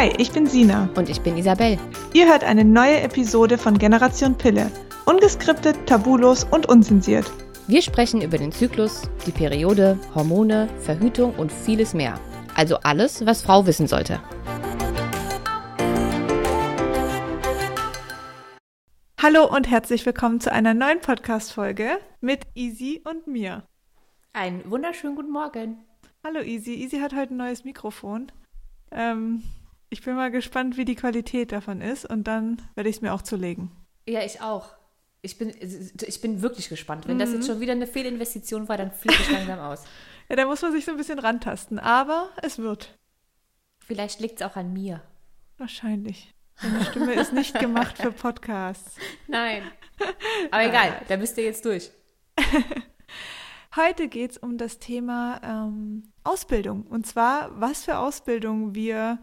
Hi, ich bin Sina. Und ich bin Isabel. Ihr hört eine neue Episode von Generation Pille. Ungeskriptet, tabulos und unzensiert. Wir sprechen über den Zyklus, die Periode, Hormone, Verhütung und vieles mehr. Also alles, was Frau wissen sollte. Hallo und herzlich willkommen zu einer neuen Podcast-Folge mit Easy und mir. Einen wunderschönen guten Morgen. Hallo Easy. Easy hat heute ein neues Mikrofon. Ähm, ich bin mal gespannt, wie die Qualität davon ist und dann werde ich es mir auch zulegen. Ja, ich auch. Ich bin, ich bin wirklich gespannt. Wenn mhm. das jetzt schon wieder eine Fehlinvestition war, dann fliege ich langsam aus. Ja, da muss man sich so ein bisschen rantasten, aber es wird. Vielleicht liegt es auch an mir. Wahrscheinlich. Meine Stimme ist nicht gemacht für Podcasts. Nein. Aber egal, da bist du jetzt durch. Heute geht es um das Thema ähm, Ausbildung. Und zwar, was für Ausbildung wir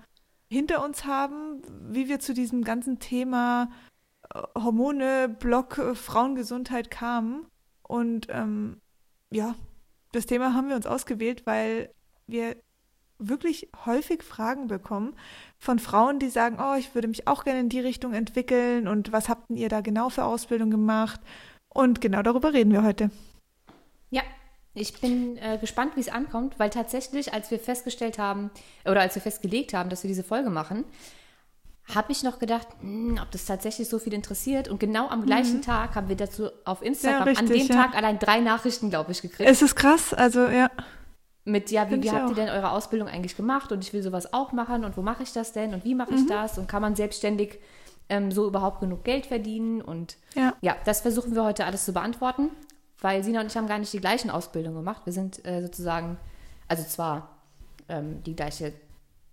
hinter uns haben, wie wir zu diesem ganzen Thema äh, Hormone, Block, äh, Frauengesundheit kamen. Und ähm, ja, das Thema haben wir uns ausgewählt, weil wir wirklich häufig Fragen bekommen von Frauen, die sagen, oh, ich würde mich auch gerne in die Richtung entwickeln und was habt ihr da genau für Ausbildung gemacht? Und genau darüber reden wir heute. Ja, ich bin äh, gespannt, wie es ankommt, weil tatsächlich, als wir festgestellt haben oder als wir festgelegt haben, dass wir diese Folge machen, habe ich noch gedacht, mh, hm, ob das tatsächlich so viel interessiert. Und genau am gleichen mhm. Tag haben wir dazu auf Instagram ja, richtig, an dem ja. Tag allein drei Nachrichten, glaube ich, gekriegt. Es ist krass, also ja. Mit, ja, wie, wie habt auch. ihr denn eure Ausbildung eigentlich gemacht? Und ich will sowas auch machen. Und wo mache ich das denn? Und wie mache ich mhm. das? Und kann man selbstständig ähm, so überhaupt genug Geld verdienen? Und ja. ja, das versuchen wir heute alles zu beantworten weil Sina und ich haben gar nicht die gleichen Ausbildungen gemacht. Wir sind äh, sozusagen, also zwar ähm, die gleiche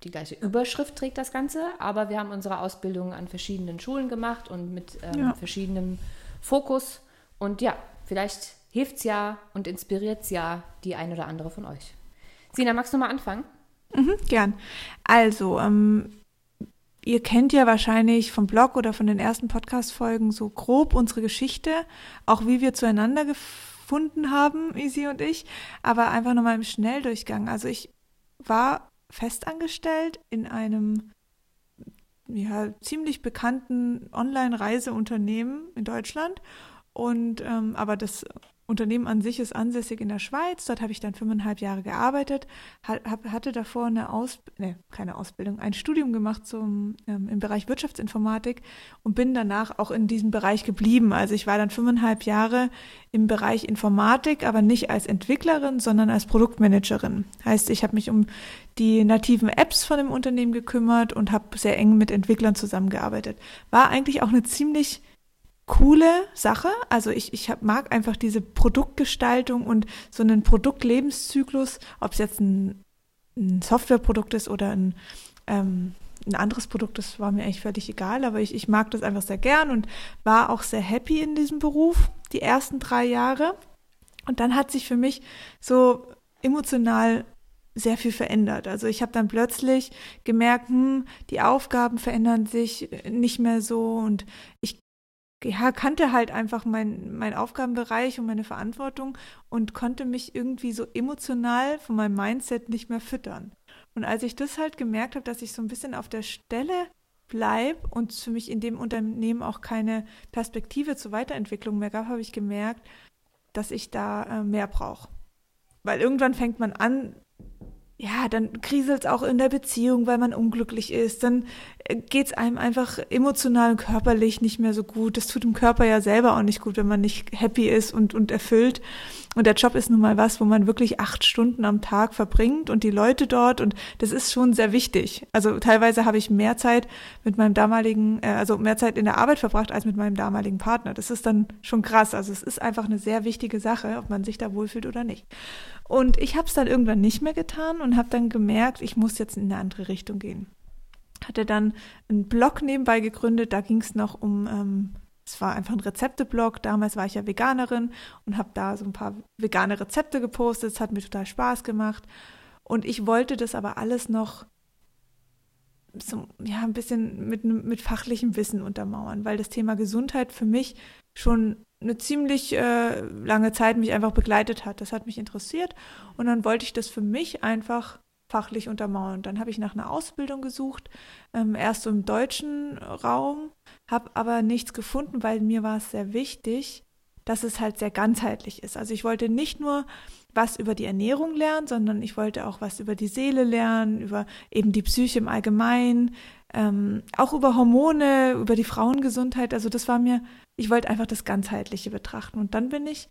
die gleiche Überschrift trägt das Ganze, aber wir haben unsere Ausbildung an verschiedenen Schulen gemacht und mit ähm, ja. verschiedenem Fokus. Und ja, vielleicht hilft es ja und inspiriert es ja die ein oder andere von euch. Sina, magst du mal anfangen? Mhm, gern. Also, ähm, ihr kennt ja wahrscheinlich vom Blog oder von den ersten Podcast-Folgen so grob unsere Geschichte, auch wie wir zueinander gefunden haben, Isi und ich, aber einfach nochmal im Schnelldurchgang. Also ich war festangestellt in einem ja, ziemlich bekannten Online-Reiseunternehmen in Deutschland. Und ähm, aber das Unternehmen an sich ist ansässig in der Schweiz. Dort habe ich dann fünfeinhalb Jahre gearbeitet, hatte davor eine Aus, nee, keine Ausbildung, ein Studium gemacht zum, ähm, im Bereich Wirtschaftsinformatik und bin danach auch in diesem Bereich geblieben. Also ich war dann fünfeinhalb Jahre im Bereich Informatik, aber nicht als Entwicklerin, sondern als Produktmanagerin. Heißt, ich habe mich um die nativen Apps von dem Unternehmen gekümmert und habe sehr eng mit Entwicklern zusammengearbeitet. War eigentlich auch eine ziemlich coole Sache. Also ich, ich hab, mag einfach diese Produktgestaltung und so einen Produktlebenszyklus, ob es jetzt ein, ein Softwareprodukt ist oder ein, ähm, ein anderes Produkt, das war mir eigentlich völlig egal, aber ich, ich mag das einfach sehr gern und war auch sehr happy in diesem Beruf, die ersten drei Jahre. Und dann hat sich für mich so emotional sehr viel verändert. Also ich habe dann plötzlich gemerkt, hm, die Aufgaben verändern sich nicht mehr so und ich ja, kannte halt einfach mein, mein Aufgabenbereich und meine Verantwortung und konnte mich irgendwie so emotional von meinem Mindset nicht mehr füttern. Und als ich das halt gemerkt habe, dass ich so ein bisschen auf der Stelle bleibe und für mich in dem Unternehmen auch keine Perspektive zur Weiterentwicklung mehr gab, habe ich gemerkt, dass ich da äh, mehr brauche. Weil irgendwann fängt man an, ja, dann kriselt es auch in der Beziehung, weil man unglücklich ist. Dann äh, geht es einem einfach emotional und körperlich nicht mehr so gut. Das tut dem Körper ja selber auch nicht gut, wenn man nicht happy ist und, und erfüllt. Und der Job ist nun mal was, wo man wirklich acht Stunden am Tag verbringt und die Leute dort und das ist schon sehr wichtig. Also teilweise habe ich mehr Zeit mit meinem damaligen, äh, also mehr Zeit in der Arbeit verbracht als mit meinem damaligen Partner. Das ist dann schon krass. Also es ist einfach eine sehr wichtige Sache, ob man sich da wohlfühlt oder nicht. Und ich habe es dann irgendwann nicht mehr getan und habe dann gemerkt, ich muss jetzt in eine andere Richtung gehen. Hatte dann einen Blog nebenbei gegründet, da ging es noch um, ähm, es war einfach ein Rezepteblog. Damals war ich ja Veganerin und habe da so ein paar vegane Rezepte gepostet. Es hat mir total Spaß gemacht. Und ich wollte das aber alles noch so, ja, ein bisschen mit, mit fachlichem Wissen untermauern, weil das Thema Gesundheit für mich schon eine ziemlich äh, lange Zeit mich einfach begleitet hat. Das hat mich interessiert und dann wollte ich das für mich einfach fachlich untermauern. Dann habe ich nach einer Ausbildung gesucht, ähm, erst im deutschen Raum, habe aber nichts gefunden, weil mir war es sehr wichtig, dass es halt sehr ganzheitlich ist. Also ich wollte nicht nur was über die Ernährung lernen, sondern ich wollte auch was über die Seele lernen, über eben die Psyche im Allgemeinen, ähm, auch über Hormone, über die Frauengesundheit. Also das war mir, ich wollte einfach das Ganzheitliche betrachten. Und dann bin ich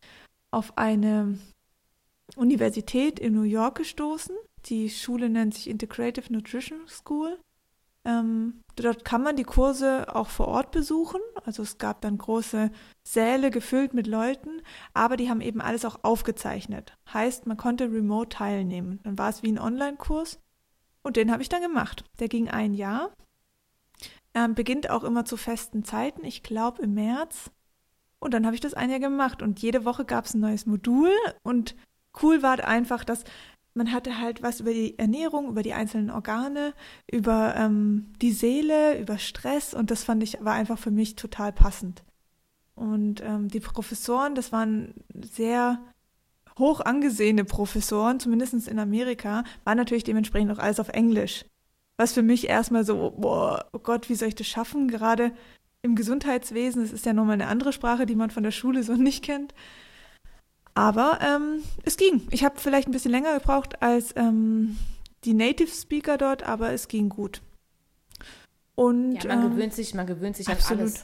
auf eine Universität in New York gestoßen. Die Schule nennt sich Integrative Nutrition School. Ähm, dort kann man die Kurse auch vor Ort besuchen. Also es gab dann große Säle gefüllt mit Leuten, aber die haben eben alles auch aufgezeichnet. Heißt, man konnte remote teilnehmen. Dann war es wie ein Online-Kurs und den habe ich dann gemacht. Der ging ein Jahr. Ähm, beginnt auch immer zu festen Zeiten, ich glaube im März. Und dann habe ich das ein Jahr gemacht und jede Woche gab es ein neues Modul und cool war einfach, dass man hatte halt was über die Ernährung, über die einzelnen Organe, über ähm, die Seele, über Stress und das fand ich, war einfach für mich total passend. Und ähm, die Professoren, das waren sehr hoch angesehene Professoren, zumindest in Amerika, waren natürlich dementsprechend auch alles auf Englisch. Was für mich erstmal so, boah, oh Gott, wie soll ich das schaffen? Gerade im Gesundheitswesen, das ist ja nochmal eine andere Sprache, die man von der Schule so nicht kennt. Aber ähm, es ging. Ich habe vielleicht ein bisschen länger gebraucht als ähm, die Native Speaker dort, aber es ging gut. Und, ja, man ähm, gewöhnt sich, man gewöhnt sich absolut. an alles.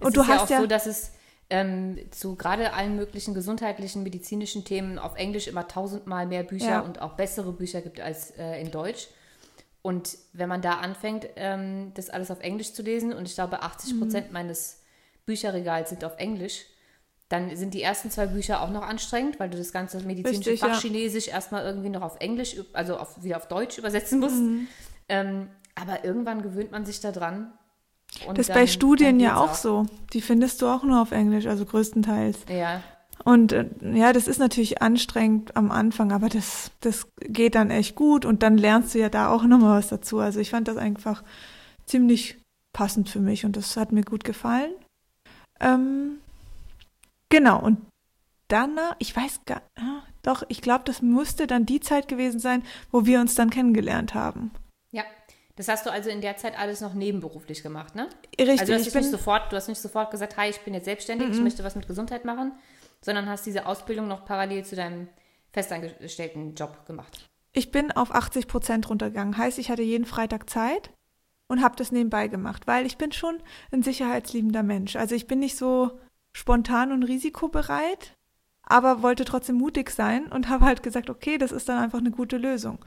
Es und du ist hast ja auch ja so, dass es ähm, zu gerade allen möglichen gesundheitlichen, medizinischen Themen auf Englisch immer tausendmal mehr Bücher ja. und auch bessere Bücher gibt als äh, in Deutsch. Und wenn man da anfängt, ähm, das alles auf Englisch zu lesen, und ich glaube, 80 Prozent mhm. meines Bücherregals sind auf Englisch, dann sind die ersten zwei Bücher auch noch anstrengend, weil du das ganze medizinische Richtig, Fachchinesisch ja. erstmal irgendwie noch auf Englisch, also auf, wieder auf Deutsch übersetzen musst. Mhm. Ähm, aber irgendwann gewöhnt man sich da dran. das ist bei Studien ja auch, auch so. Die findest du auch nur auf Englisch, also größtenteils. Ja. Und äh, ja, das ist natürlich anstrengend am Anfang, aber das, das geht dann echt gut und dann lernst du ja da auch nochmal was dazu. Also ich fand das einfach ziemlich passend für mich und das hat mir gut gefallen. Ähm, Genau, und danach, ich weiß gar, doch, ich glaube, das musste dann die Zeit gewesen sein, wo wir uns dann kennengelernt haben. Ja, das hast du also in der Zeit alles noch nebenberuflich gemacht, ne? Richtig. Also du hast, nicht sofort, du hast nicht sofort gesagt, hi, ich bin jetzt selbstständig, mm -mm. ich möchte was mit Gesundheit machen, sondern hast diese Ausbildung noch parallel zu deinem festangestellten Job gemacht. Ich bin auf 80 Prozent runtergegangen. Heißt, ich hatte jeden Freitag Zeit und habe das nebenbei gemacht, weil ich bin schon ein sicherheitsliebender Mensch. Also ich bin nicht so spontan und risikobereit, aber wollte trotzdem mutig sein und habe halt gesagt, okay, das ist dann einfach eine gute Lösung.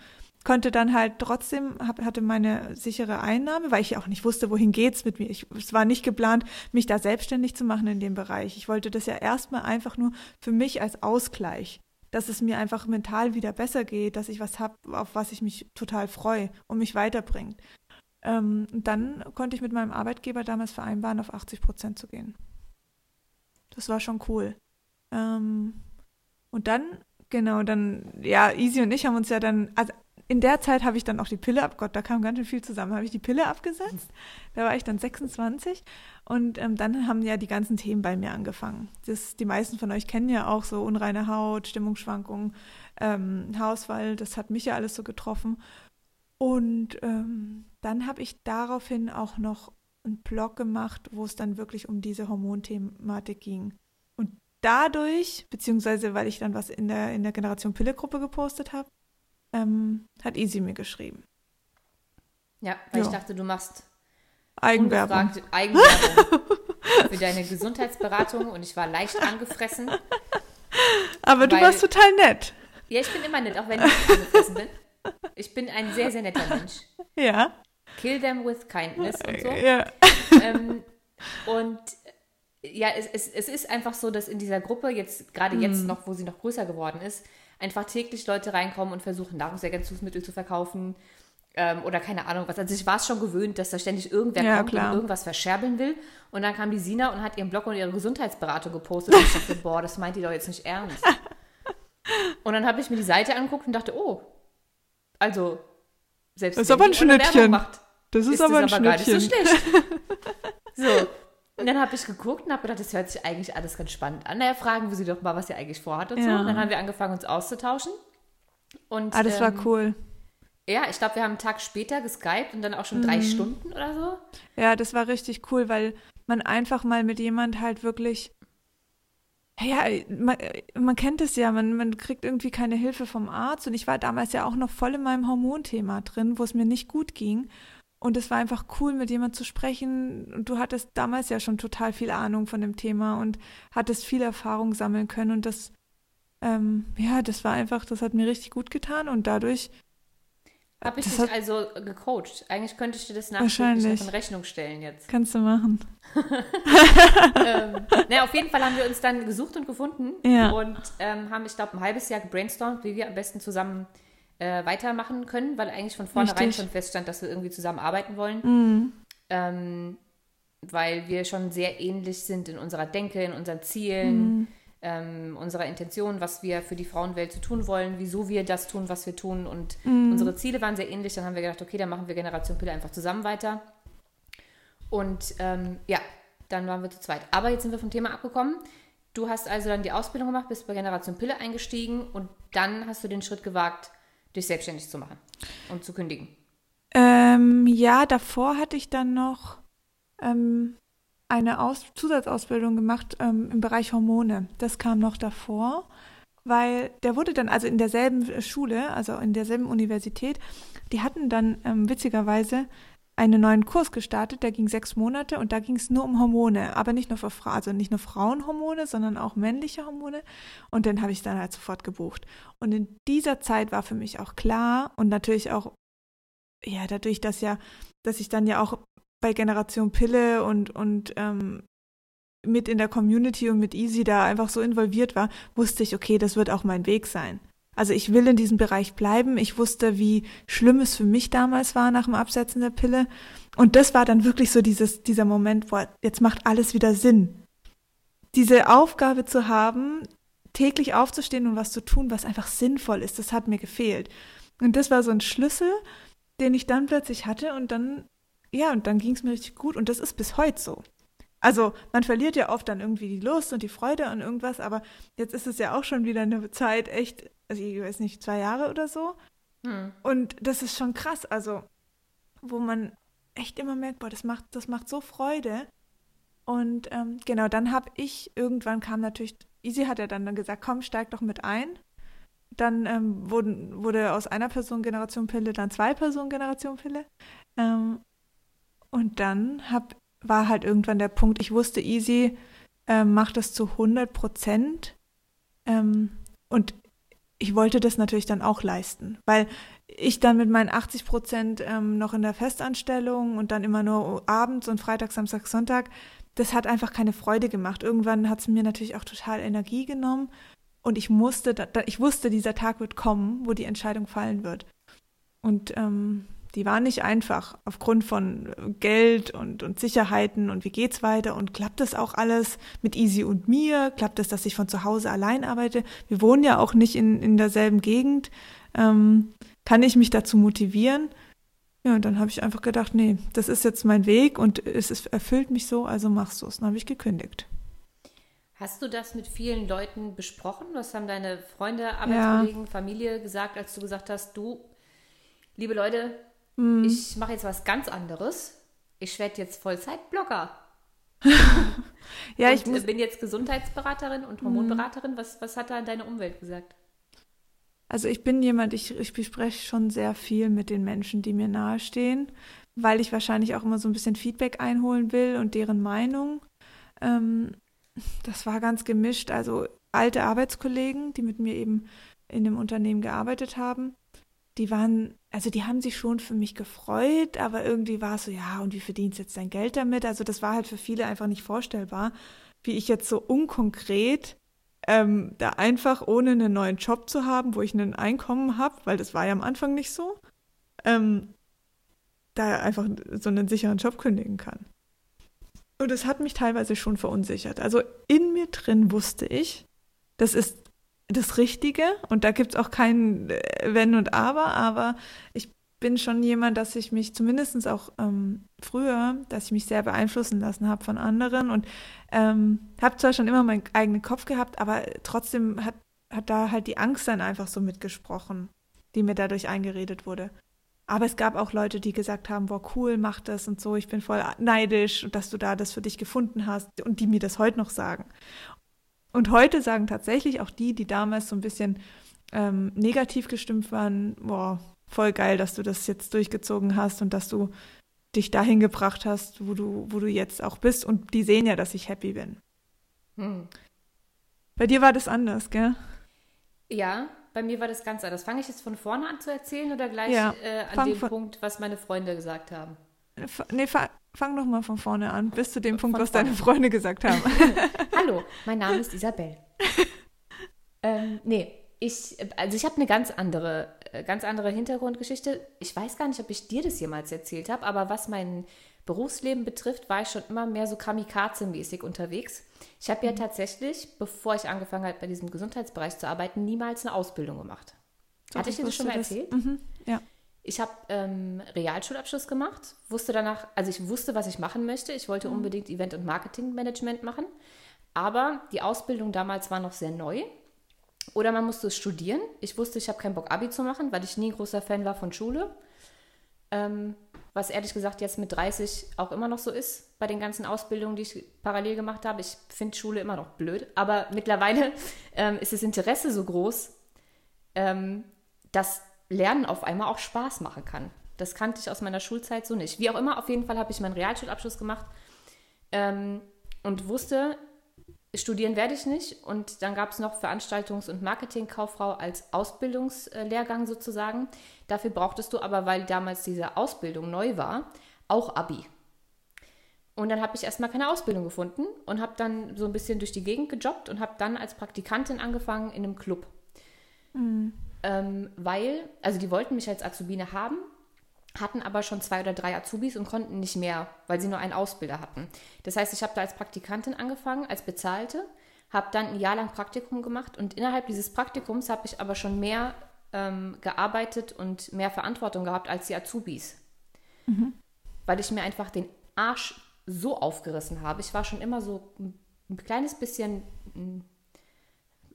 Konnte dann halt trotzdem, hab, hatte meine sichere Einnahme, weil ich auch nicht wusste, wohin geht's mit mir. Ich, es war nicht geplant, mich da selbstständig zu machen in dem Bereich. Ich wollte das ja erstmal einfach nur für mich als Ausgleich, dass es mir einfach mental wieder besser geht, dass ich was habe, auf was ich mich total freue und mich weiterbringt. Ähm, dann konnte ich mit meinem Arbeitgeber damals vereinbaren, auf 80 Prozent zu gehen. Das war schon cool. Ähm, und dann, genau, dann, ja, Easy und ich haben uns ja dann, also in der Zeit habe ich dann auch die Pille ab, Gott, da kam ganz schön viel zusammen, habe ich die Pille abgesetzt. Da war ich dann 26 und ähm, dann haben ja die ganzen Themen bei mir angefangen. Das, die meisten von euch kennen ja auch so unreine Haut, Stimmungsschwankungen, ähm, Haarausfall, das hat mich ja alles so getroffen. Und ähm, dann habe ich daraufhin auch noch einen Blog gemacht, wo es dann wirklich um diese Hormonthematik ging. Und dadurch, beziehungsweise weil ich dann was in der, in der Generation Pille-Gruppe gepostet habe, ähm, hat Easy mir geschrieben. Ja, weil ja. ich dachte, du machst Eigenwerbung, Eigenwerbung für deine Gesundheitsberatung und ich war leicht angefressen. Aber du weil, warst total nett. Ja, ich bin immer nett, auch wenn ich angefressen bin. Ich bin ein sehr, sehr netter Mensch. Ja. Kill them with kindness und so. Ja. Ähm, und ja, es, es, es ist einfach so, dass in dieser Gruppe, jetzt gerade mm. jetzt noch, wo sie noch größer geworden ist, einfach täglich Leute reinkommen und versuchen, Nahrungsergänzungsmittel zu verkaufen ähm, oder keine Ahnung was. Also ich war es schon gewöhnt, dass da ständig irgendwer ja, kommt klar. und irgendwas verscherbeln will. Und dann kam die Sina und hat ihren Blog und ihre Gesundheitsberatung gepostet und ich dachte, boah, das meint die doch jetzt nicht ernst. Und dann habe ich mir die Seite angeguckt und dachte, oh, also selbst das ist aber ein Schnittchen. Macht, das ist, ist aber ein aber Schnittchen. Gar nicht so schlecht. so. Und dann habe ich geguckt und habe gedacht, das hört sich eigentlich alles ganz spannend an. Naja, fragen wir sie doch mal, was sie eigentlich vorhat und ja. so. Und dann haben wir angefangen, uns auszutauschen. Und, ah, das ähm, war cool. Ja, ich glaube, wir haben einen Tag später geskypt und dann auch schon mhm. drei Stunden oder so. Ja, das war richtig cool, weil man einfach mal mit jemand halt wirklich ja, man, man, kennt es ja, man, man kriegt irgendwie keine Hilfe vom Arzt. Und ich war damals ja auch noch voll in meinem Hormonthema drin, wo es mir nicht gut ging. Und es war einfach cool, mit jemand zu sprechen. Und du hattest damals ja schon total viel Ahnung von dem Thema und hattest viel Erfahrung sammeln können. Und das, ähm, ja, das war einfach, das hat mir richtig gut getan. Und dadurch habe ich das dich also gecoacht. Eigentlich könnte ich dir das nachträglich in Rechnung stellen jetzt. Kannst du machen. ähm, na, auf jeden Fall haben wir uns dann gesucht und gefunden ja. und ähm, haben, ich glaube, ein halbes Jahr gebrainstormt, wie wir am besten zusammen äh, weitermachen können, weil eigentlich von vornherein Richtig. schon feststand, dass wir irgendwie zusammen arbeiten wollen. Mhm. Ähm, weil wir schon sehr ähnlich sind in unserer Denke, in unseren Zielen. Mhm ähm, unserer Intention, was wir für die Frauenwelt zu tun wollen, wieso wir das tun, was wir tun. Und mhm. unsere Ziele waren sehr ähnlich. Dann haben wir gedacht, okay, dann machen wir Generation Pille einfach zusammen weiter. Und ähm, ja, dann waren wir zu zweit. Aber jetzt sind wir vom Thema abgekommen. Du hast also dann die Ausbildung gemacht, bist bei Generation Pille eingestiegen und dann hast du den Schritt gewagt, dich selbstständig zu machen und zu kündigen. Ähm, ja, davor hatte ich dann noch ähm, eine Aus Zusatzausbildung gemacht ähm, im Bereich Hormone. Das kam noch davor, weil der wurde dann, also in derselben Schule, also in derselben Universität, die hatten dann ähm, witzigerweise einen neuen Kurs gestartet, der ging sechs Monate und da ging es nur um Hormone, aber nicht nur für Frauen, also nicht nur Frauenhormone, sondern auch männliche Hormone. Und den habe ich dann halt sofort gebucht. Und in dieser Zeit war für mich auch klar und natürlich auch, ja, dadurch, dass ja, dass ich dann ja auch bei Generation Pille und, und ähm, mit in der Community und mit Easy da einfach so involviert war, wusste ich, okay, das wird auch mein Weg sein. Also ich will in diesem Bereich bleiben. Ich wusste, wie schlimm es für mich damals war nach dem Absetzen der Pille. Und das war dann wirklich so dieses, dieser Moment, wo jetzt macht alles wieder Sinn. Diese Aufgabe zu haben, täglich aufzustehen und was zu tun, was einfach sinnvoll ist, das hat mir gefehlt. Und das war so ein Schlüssel, den ich dann plötzlich hatte und dann ja, und dann ging es mir richtig gut und das ist bis heute so. Also man verliert ja oft dann irgendwie die Lust und die Freude an irgendwas, aber jetzt ist es ja auch schon wieder eine Zeit, echt, also ich weiß nicht, zwei Jahre oder so. Hm. Und das ist schon krass, also wo man echt immer merkt, boah, das macht, das macht so Freude. Und ähm, genau, dann habe ich, irgendwann kam natürlich, Easy hat ja dann, gesagt, komm, steig doch mit ein. Dann ähm, wurden, wurde aus einer Person Generation Pille dann zwei Personen Generation Pille. Ähm, und dann hab, war halt irgendwann der Punkt, ich wusste, Easy äh, macht das zu 100 Prozent. Ähm, und ich wollte das natürlich dann auch leisten, weil ich dann mit meinen 80 Prozent ähm, noch in der Festanstellung und dann immer nur abends und Freitag, Samstag, Sonntag, das hat einfach keine Freude gemacht. Irgendwann hat es mir natürlich auch total Energie genommen und ich musste, ich wusste, dieser Tag wird kommen, wo die Entscheidung fallen wird. Und ähm, die waren nicht einfach aufgrund von Geld und, und Sicherheiten und wie geht's weiter und klappt das auch alles mit Easy und mir? Klappt es, dass ich von zu Hause allein arbeite? Wir wohnen ja auch nicht in, in derselben Gegend. Ähm, kann ich mich dazu motivieren? Ja, und dann habe ich einfach gedacht, nee, das ist jetzt mein Weg und es ist, erfüllt mich so, also machst du es. Dann habe ich gekündigt. Hast du das mit vielen Leuten besprochen? Was haben deine Freunde, Arbeitskollegen, ja. Familie gesagt, als du gesagt hast, du, liebe Leute, Mhm. Ich mache jetzt was ganz anderes. Ich werde jetzt Vollzeit-Blogger. ja, und ich muss... bin jetzt Gesundheitsberaterin und Hormonberaterin. Was, was hat da deine Umwelt gesagt? Also ich bin jemand, ich, ich bespreche schon sehr viel mit den Menschen, die mir nahestehen, weil ich wahrscheinlich auch immer so ein bisschen Feedback einholen will und deren Meinung. Ähm, das war ganz gemischt. Also alte Arbeitskollegen, die mit mir eben in dem Unternehmen gearbeitet haben, die waren, also die haben sich schon für mich gefreut, aber irgendwie war es so, ja, und wie verdienst jetzt dein Geld damit? Also das war halt für viele einfach nicht vorstellbar, wie ich jetzt so unkonkret ähm, da einfach ohne einen neuen Job zu haben, wo ich ein Einkommen habe, weil das war ja am Anfang nicht so, ähm, da einfach so einen sicheren Job kündigen kann. Und das hat mich teilweise schon verunsichert. Also in mir drin wusste ich, das ist das Richtige und da gibt es auch kein äh, Wenn und Aber, aber ich bin schon jemand, dass ich mich zumindest auch ähm, früher, dass ich mich sehr beeinflussen lassen habe von anderen und ähm, habe zwar schon immer meinen eigenen Kopf gehabt, aber trotzdem hat, hat da halt die Angst dann einfach so mitgesprochen, die mir dadurch eingeredet wurde. Aber es gab auch Leute, die gesagt haben, boah, cool, mach das und so, ich bin voll neidisch, dass du da das für dich gefunden hast und die mir das heute noch sagen. Und heute sagen tatsächlich auch die, die damals so ein bisschen ähm, negativ gestimmt waren, boah, voll geil, dass du das jetzt durchgezogen hast und dass du dich dahin gebracht hast, wo du, wo du jetzt auch bist. Und die sehen ja, dass ich happy bin. Hm. Bei dir war das anders, gell? Ja, bei mir war das ganz anders. Fange ich jetzt von vorne an zu erzählen oder gleich ja, äh, an dem Punkt, was meine Freunde gesagt haben? Nee, fang doch mal von vorne an, bis zu dem Punkt, von was vorne. deine Freunde gesagt haben. Hallo, mein Name ist Isabel. ähm, nee, ich, also ich habe eine ganz andere, äh, ganz andere Hintergrundgeschichte. Ich weiß gar nicht, ob ich dir das jemals erzählt habe, aber was mein Berufsleben betrifft, war ich schon immer mehr so Kamikaze-mäßig unterwegs. Ich habe ja mhm. tatsächlich, bevor ich angefangen habe, bei diesem Gesundheitsbereich zu arbeiten, niemals eine Ausbildung gemacht. So, Hatte ich dir das schon mal erzählt? Mhm, ja. Ich habe ähm, Realschulabschluss gemacht, wusste danach, also ich wusste, was ich machen möchte. Ich wollte mhm. unbedingt Event- und Marketingmanagement machen, aber die Ausbildung damals war noch sehr neu. Oder man musste studieren. Ich wusste, ich habe keinen Bock, Abi zu machen, weil ich nie ein großer Fan war von Schule. Ähm, was ehrlich gesagt jetzt mit 30 auch immer noch so ist bei den ganzen Ausbildungen, die ich parallel gemacht habe. Ich finde Schule immer noch blöd, aber mittlerweile ähm, ist das Interesse so groß, ähm, dass Lernen auf einmal auch Spaß machen kann. Das kannte ich aus meiner Schulzeit so nicht. Wie auch immer, auf jeden Fall habe ich meinen Realschulabschluss gemacht ähm, und wusste, studieren werde ich nicht. Und dann gab es noch Veranstaltungs- und Marketingkauffrau als Ausbildungslehrgang sozusagen. Dafür brauchtest du aber, weil damals diese Ausbildung neu war, auch Abi. Und dann habe ich erstmal keine Ausbildung gefunden und habe dann so ein bisschen durch die Gegend gejobbt und habe dann als Praktikantin angefangen in einem Club. Mhm. Ähm, weil, also die wollten mich als Azubine haben, hatten aber schon zwei oder drei Azubis und konnten nicht mehr, weil sie nur einen Ausbilder hatten. Das heißt, ich habe da als Praktikantin angefangen, als Bezahlte, habe dann ein Jahr lang Praktikum gemacht und innerhalb dieses Praktikums habe ich aber schon mehr ähm, gearbeitet und mehr Verantwortung gehabt als die Azubis. Mhm. Weil ich mir einfach den Arsch so aufgerissen habe. Ich war schon immer so ein, ein kleines bisschen m,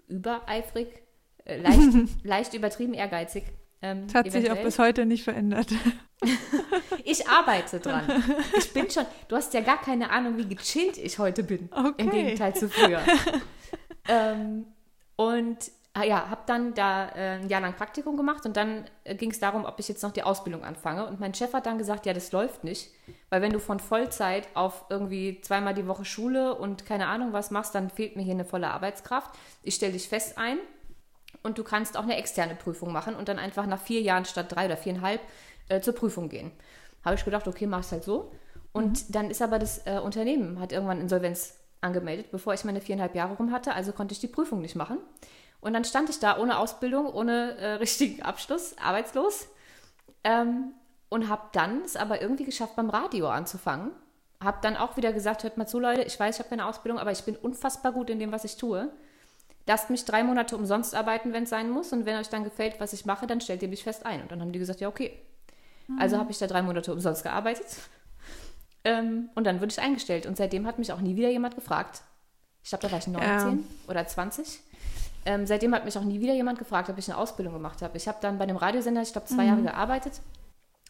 übereifrig, äh, leicht, leicht übertrieben ehrgeizig. Ähm, das hat eventuell. sich auch bis heute nicht verändert. ich arbeite dran. Ich bin schon, du hast ja gar keine Ahnung, wie gechillt ich heute bin. Okay. Im Gegenteil zu früher. ähm, und ah ja, habe dann da äh, ein Jahr lang Praktikum gemacht und dann äh, ging es darum, ob ich jetzt noch die Ausbildung anfange. Und mein Chef hat dann gesagt, ja, das läuft nicht, weil wenn du von Vollzeit auf irgendwie zweimal die Woche Schule und keine Ahnung was machst, dann fehlt mir hier eine volle Arbeitskraft. Ich stelle dich fest ein und du kannst auch eine externe Prüfung machen und dann einfach nach vier Jahren statt drei oder viereinhalb äh, zur Prüfung gehen. Habe ich gedacht, okay, mach es halt so. Und mhm. dann ist aber das äh, Unternehmen, hat irgendwann Insolvenz angemeldet, bevor ich meine viereinhalb Jahre rum hatte, also konnte ich die Prüfung nicht machen. Und dann stand ich da ohne Ausbildung, ohne äh, richtigen Abschluss, arbeitslos. Ähm, und habe dann es aber irgendwie geschafft, beim Radio anzufangen. Habe dann auch wieder gesagt, hört mal zu, Leute, ich weiß, ich habe keine Ausbildung, aber ich bin unfassbar gut in dem, was ich tue. Lasst mich drei Monate umsonst arbeiten, wenn es sein muss. Und wenn euch dann gefällt, was ich mache, dann stellt ihr mich fest ein. Und dann haben die gesagt, ja, okay. Mhm. Also habe ich da drei Monate umsonst gearbeitet. Ähm, und dann wurde ich eingestellt. Und seitdem hat mich auch nie wieder jemand gefragt. Ich glaube, da war ich 19 ja. oder 20. Ähm, seitdem hat mich auch nie wieder jemand gefragt, ob ich eine Ausbildung gemacht habe. Ich habe dann bei einem Radiosender, ich glaube, zwei mhm. Jahre gearbeitet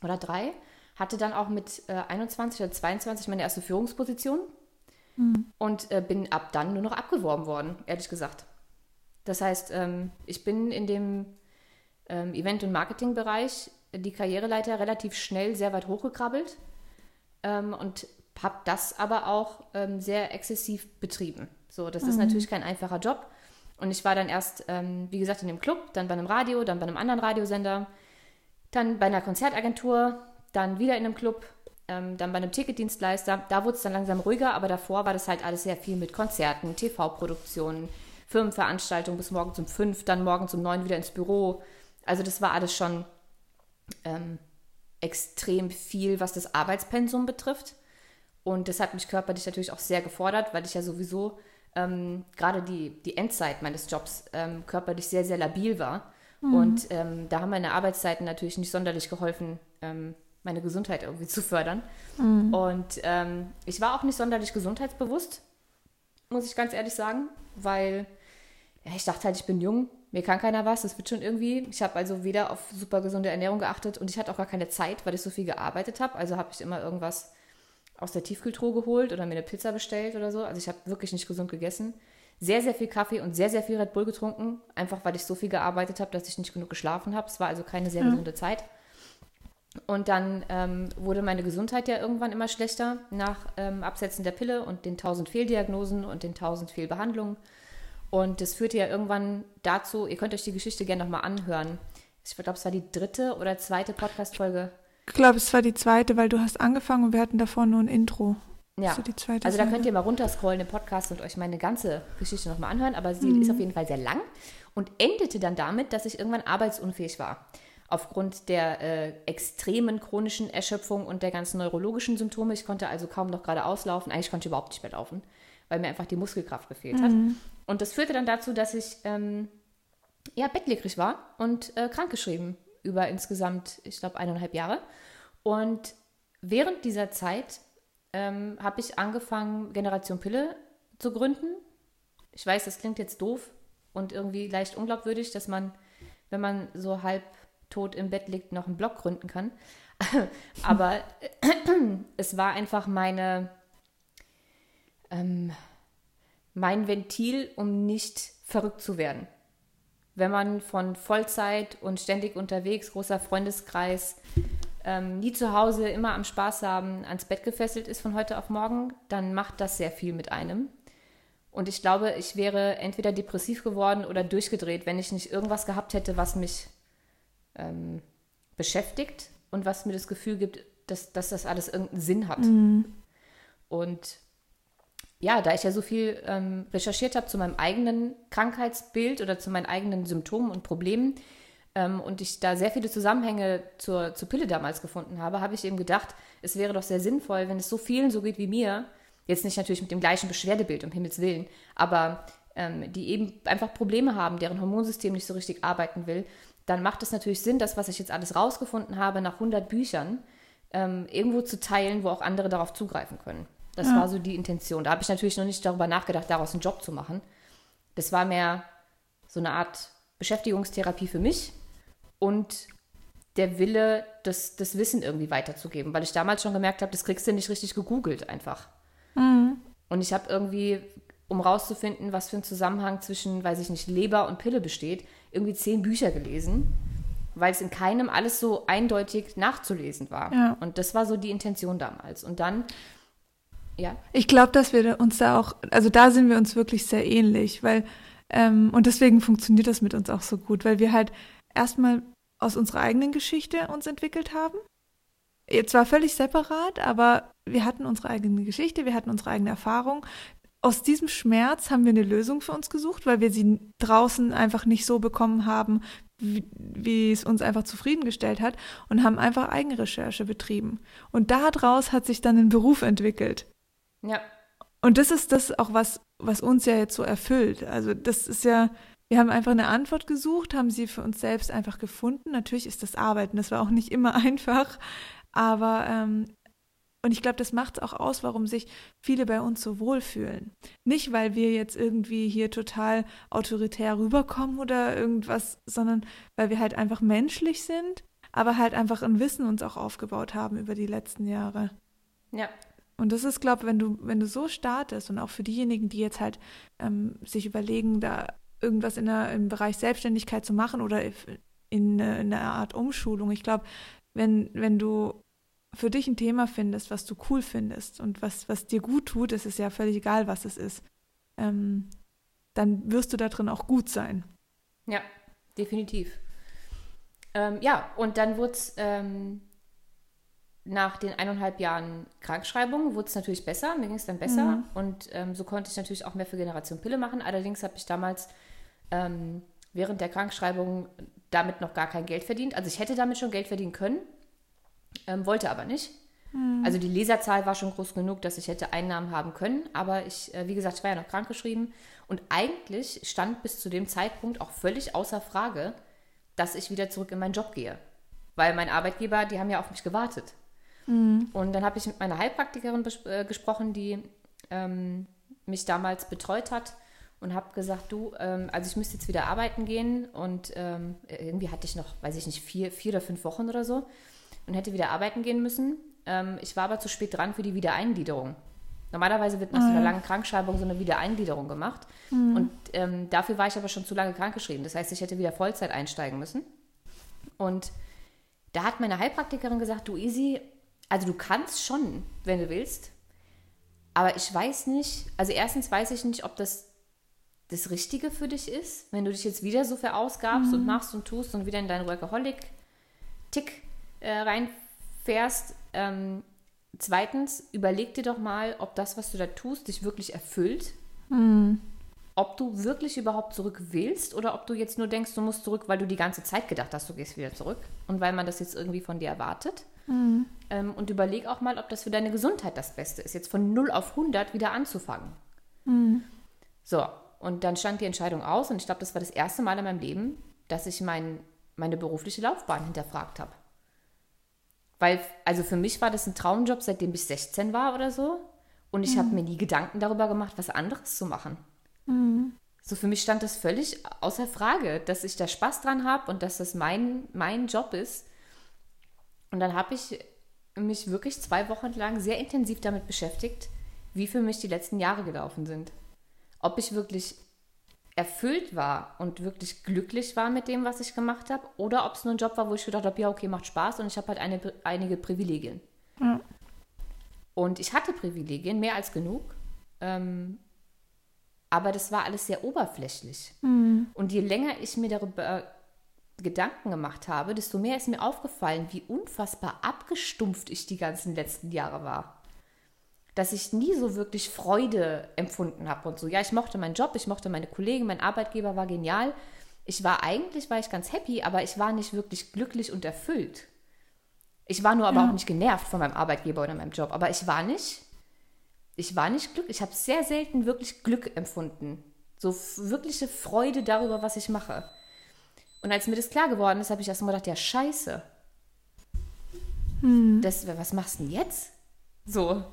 oder drei. Hatte dann auch mit äh, 21 oder 22 meine erste Führungsposition. Mhm. Und äh, bin ab dann nur noch abgeworben worden, ehrlich gesagt. Das heißt, ähm, ich bin in dem ähm, Event- und Marketingbereich die Karriereleiter relativ schnell sehr weit hochgekrabbelt ähm, und habe das aber auch sehr exzessiv betrieben. So, das mhm. ist natürlich kein einfacher Job. Und ich war dann erst, wie gesagt, in dem Club, dann bei einem Radio, dann bei einem anderen Radiosender, dann bei einer Konzertagentur, dann wieder in einem Club, dann bei einem Ticketdienstleister. Da wurde es dann langsam ruhiger, aber davor war das halt alles sehr viel mit Konzerten, TV-Produktionen, Firmenveranstaltung bis morgens um fünf, dann morgens um neun wieder ins Büro. Also das war alles schon ähm, extrem viel, was das Arbeitspensum betrifft. Und das hat mich körperlich natürlich auch sehr gefordert, weil ich ja sowieso ähm, gerade die, die Endzeit meines Jobs ähm, körperlich sehr, sehr labil war. Mhm. Und ähm, da haben meine Arbeitszeiten natürlich nicht sonderlich geholfen, ähm, meine Gesundheit irgendwie zu fördern. Mhm. Und ähm, ich war auch nicht sonderlich gesundheitsbewusst, muss ich ganz ehrlich sagen, weil ja, ich dachte halt, ich bin jung mir kann keiner was, das wird schon irgendwie. Ich habe also weder auf super gesunde Ernährung geachtet und ich hatte auch gar keine Zeit, weil ich so viel gearbeitet habe. Also habe ich immer irgendwas aus der Tiefkühltruhe geholt oder mir eine Pizza bestellt oder so. Also ich habe wirklich nicht gesund gegessen. Sehr, sehr viel Kaffee und sehr, sehr viel Red Bull getrunken, einfach weil ich so viel gearbeitet habe, dass ich nicht genug geschlafen habe. Es war also keine sehr ja. gesunde Zeit. Und dann ähm, wurde meine Gesundheit ja irgendwann immer schlechter nach ähm, Absetzen der Pille und den tausend Fehldiagnosen und den tausend Fehlbehandlungen. Und das führte ja irgendwann dazu, ihr könnt euch die Geschichte gerne nochmal anhören. Ich glaube, es war die dritte oder zweite Podcast-Folge. Ich glaube, es war die zweite, weil du hast angefangen und wir hatten davor nur ein Intro. Ja, also da könnt ihr mal runterscrollen im Podcast und euch meine ganze Geschichte nochmal anhören, aber sie mhm. ist auf jeden Fall sehr lang und endete dann damit, dass ich irgendwann arbeitsunfähig war aufgrund der äh, extremen chronischen Erschöpfung und der ganzen neurologischen Symptome. Ich konnte also kaum noch gerade auslaufen. Eigentlich konnte ich überhaupt nicht mehr laufen, weil mir einfach die Muskelkraft gefehlt hat. Mhm. Und das führte dann dazu, dass ich ähm, ja, bettlägerig war und äh, krankgeschrieben über insgesamt, ich glaube, eineinhalb Jahre. Und während dieser Zeit ähm, habe ich angefangen, Generation Pille zu gründen. Ich weiß, das klingt jetzt doof und irgendwie leicht unglaubwürdig, dass man, wenn man so halb tot im Bett liegt, noch einen Blog gründen kann. Aber es war einfach meine, ähm, mein Ventil, um nicht verrückt zu werden. Wenn man von Vollzeit und ständig unterwegs, großer Freundeskreis, ähm, nie zu Hause, immer am Spaß haben, ans Bett gefesselt ist von heute auf morgen, dann macht das sehr viel mit einem. Und ich glaube, ich wäre entweder depressiv geworden oder durchgedreht, wenn ich nicht irgendwas gehabt hätte, was mich ähm, beschäftigt und was mir das Gefühl gibt, dass, dass das alles irgendeinen Sinn hat. Mhm. Und ja, da ich ja so viel ähm, recherchiert habe zu meinem eigenen Krankheitsbild oder zu meinen eigenen Symptomen und Problemen ähm, und ich da sehr viele Zusammenhänge zur, zur Pille damals gefunden habe, habe ich eben gedacht, es wäre doch sehr sinnvoll, wenn es so vielen so geht wie mir, jetzt nicht natürlich mit dem gleichen Beschwerdebild, um Himmels Willen, aber ähm, die eben einfach Probleme haben, deren Hormonsystem nicht so richtig arbeiten will, dann macht es natürlich Sinn, das, was ich jetzt alles rausgefunden habe, nach 100 Büchern ähm, irgendwo zu teilen, wo auch andere darauf zugreifen können. Das ja. war so die Intention. Da habe ich natürlich noch nicht darüber nachgedacht, daraus einen Job zu machen. Das war mehr so eine Art Beschäftigungstherapie für mich und der Wille, das, das Wissen irgendwie weiterzugeben, weil ich damals schon gemerkt habe, das kriegst du nicht richtig gegoogelt einfach. Mhm. Und ich habe irgendwie, um rauszufinden, was für ein Zusammenhang zwischen, weiß ich nicht, Leber und Pille besteht, irgendwie zehn Bücher gelesen, weil es in keinem alles so eindeutig nachzulesen war. Ja. Und das war so die Intention damals. Und dann, ja. Ich glaube, dass wir uns da auch, also da sind wir uns wirklich sehr ähnlich, weil, ähm, und deswegen funktioniert das mit uns auch so gut, weil wir halt erstmal aus unserer eigenen Geschichte uns entwickelt haben. Zwar völlig separat, aber wir hatten unsere eigene Geschichte, wir hatten unsere eigene Erfahrung aus diesem Schmerz haben wir eine Lösung für uns gesucht, weil wir sie draußen einfach nicht so bekommen haben, wie, wie, es uns einfach zufriedengestellt hat und haben einfach Eigenrecherche betrieben. Und daraus hat sich dann ein Beruf entwickelt. Ja. Und das ist das auch, was, was uns ja jetzt so erfüllt. Also das ist ja, wir haben einfach eine Antwort gesucht, haben sie für uns selbst einfach gefunden. Natürlich ist das Arbeiten, das war auch nicht immer einfach, aber ähm, und ich glaube, das macht es auch aus, warum sich viele bei uns so wohlfühlen. Nicht, weil wir jetzt irgendwie hier total autoritär rüberkommen oder irgendwas, sondern weil wir halt einfach menschlich sind, aber halt einfach ein Wissen uns auch aufgebaut haben über die letzten Jahre. Ja. Und das ist, glaube ich, wenn du, wenn du so startest und auch für diejenigen, die jetzt halt ähm, sich überlegen, da irgendwas in der, im Bereich Selbstständigkeit zu machen oder in, in, in einer Art Umschulung. Ich glaube, wenn, wenn du für dich ein Thema findest, was du cool findest und was, was dir gut tut, ist es ja völlig egal, was es ist, ähm, dann wirst du da drin auch gut sein. Ja, definitiv. Ähm, ja, und dann wurde es ähm, nach den eineinhalb Jahren Krankschreibung wurde es natürlich besser, mir ging es dann besser mhm. und ähm, so konnte ich natürlich auch mehr für Generation Pille machen. Allerdings habe ich damals ähm, während der Krankschreibung damit noch gar kein Geld verdient. Also ich hätte damit schon Geld verdienen können, ähm, wollte aber nicht. Hm. Also die Leserzahl war schon groß genug, dass ich hätte Einnahmen haben können. Aber ich, äh, wie gesagt, ich war ja noch krankgeschrieben. Und eigentlich stand bis zu dem Zeitpunkt auch völlig außer Frage, dass ich wieder zurück in meinen Job gehe. Weil mein Arbeitgeber, die haben ja auf mich gewartet. Mhm. Und dann habe ich mit meiner Heilpraktikerin äh, gesprochen, die ähm, mich damals betreut hat. und habe gesagt, du, ähm, also ich müsste jetzt wieder arbeiten gehen und ähm, irgendwie hatte ich noch, weiß ich nicht, vier, vier oder fünf Wochen oder so und hätte wieder arbeiten gehen müssen. Ähm, ich war aber zu spät dran für die Wiedereingliederung. Normalerweise wird nach so einer ah, langen Krankschreibung so eine Wiedereingliederung gemacht. Mhm. Und ähm, dafür war ich aber schon zu lange krankgeschrieben. Das heißt, ich hätte wieder Vollzeit einsteigen müssen. Und da hat meine Heilpraktikerin gesagt, du Easy, also du kannst schon, wenn du willst. Aber ich weiß nicht, also erstens weiß ich nicht, ob das das Richtige für dich ist, wenn du dich jetzt wieder so verausgabst mhm. und machst und tust und wieder in deinen Workaholic-Tick äh, reinfährst. Ähm, zweitens, überleg dir doch mal, ob das, was du da tust, dich wirklich erfüllt. Mhm. Ob du wirklich überhaupt zurück willst oder ob du jetzt nur denkst, du musst zurück, weil du die ganze Zeit gedacht hast, du gehst wieder zurück und weil man das jetzt irgendwie von dir erwartet. Mhm. Ähm, und überleg auch mal, ob das für deine Gesundheit das Beste ist, jetzt von 0 auf 100 wieder anzufangen. Mhm. So, und dann stand die Entscheidung aus und ich glaube, das war das erste Mal in meinem Leben, dass ich mein, meine berufliche Laufbahn hinterfragt habe. Weil, also für mich war das ein Traumjob, seitdem ich 16 war oder so. Und ich mhm. habe mir nie Gedanken darüber gemacht, was anderes zu machen. Mhm. So für mich stand das völlig außer Frage, dass ich da Spaß dran habe und dass das mein, mein Job ist. Und dann habe ich mich wirklich zwei Wochen lang sehr intensiv damit beschäftigt, wie für mich die letzten Jahre gelaufen sind ob ich wirklich erfüllt war und wirklich glücklich war mit dem, was ich gemacht habe, oder ob es nur ein Job war, wo ich gedacht habe, ja, okay, macht Spaß und ich habe halt eine, einige Privilegien. Ja. Und ich hatte Privilegien, mehr als genug. Ähm, aber das war alles sehr oberflächlich. Mhm. Und je länger ich mir darüber Gedanken gemacht habe, desto mehr ist mir aufgefallen, wie unfassbar abgestumpft ich die ganzen letzten Jahre war dass ich nie so wirklich Freude empfunden habe und so. Ja, ich mochte meinen Job, ich mochte meine Kollegen, mein Arbeitgeber war genial. Ich war eigentlich, war ich ganz happy, aber ich war nicht wirklich glücklich und erfüllt. Ich war nur aber ja. auch nicht genervt von meinem Arbeitgeber oder meinem Job, aber ich war nicht, ich war nicht glücklich. Ich habe sehr selten wirklich Glück empfunden. So wirkliche Freude darüber, was ich mache. Und als mir das klar geworden ist, habe ich erstmal gedacht, ja, scheiße. Hm. Das, was machst du denn jetzt? So,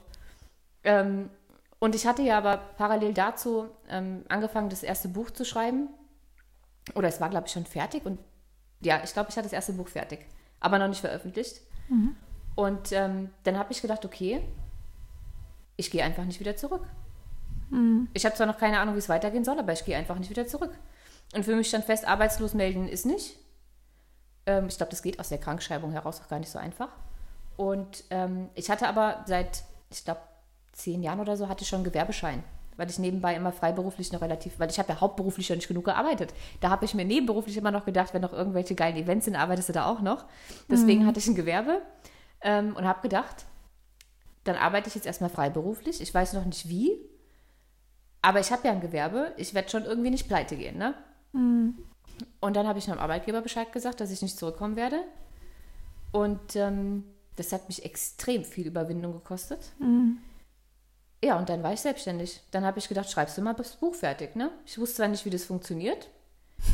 ähm, und ich hatte ja aber parallel dazu ähm, angefangen, das erste Buch zu schreiben. Oder es war, glaube ich, schon fertig. Und ja, ich glaube, ich hatte das erste Buch fertig, aber noch nicht veröffentlicht. Mhm. Und ähm, dann habe ich gedacht, okay, ich gehe einfach nicht wieder zurück. Mhm. Ich habe zwar noch keine Ahnung, wie es weitergehen soll, aber ich gehe einfach nicht wieder zurück. Und für mich stand fest, arbeitslos melden ist nicht. Ähm, ich glaube, das geht aus der Krankschreibung heraus auch gar nicht so einfach. Und ähm, ich hatte aber seit, ich glaube, zehn Jahren oder so hatte ich schon einen Gewerbeschein, weil ich nebenbei immer freiberuflich noch relativ, weil ich habe ja hauptberuflich schon nicht genug gearbeitet. Da habe ich mir nebenberuflich immer noch gedacht, wenn noch irgendwelche geilen Events sind, arbeitest du da auch noch. Deswegen mhm. hatte ich ein Gewerbe ähm, und habe gedacht, dann arbeite ich jetzt erstmal freiberuflich. Ich weiß noch nicht wie, aber ich habe ja ein Gewerbe. Ich werde schon irgendwie nicht pleite gehen, ne? Mhm. Und dann habe ich meinem Arbeitgeber Bescheid gesagt, dass ich nicht zurückkommen werde. Und ähm, das hat mich extrem viel Überwindung gekostet. Mhm. Ja, und dann war ich selbstständig. Dann habe ich gedacht, schreibst du mal das Buch fertig, ne? Ich wusste zwar nicht, wie das funktioniert.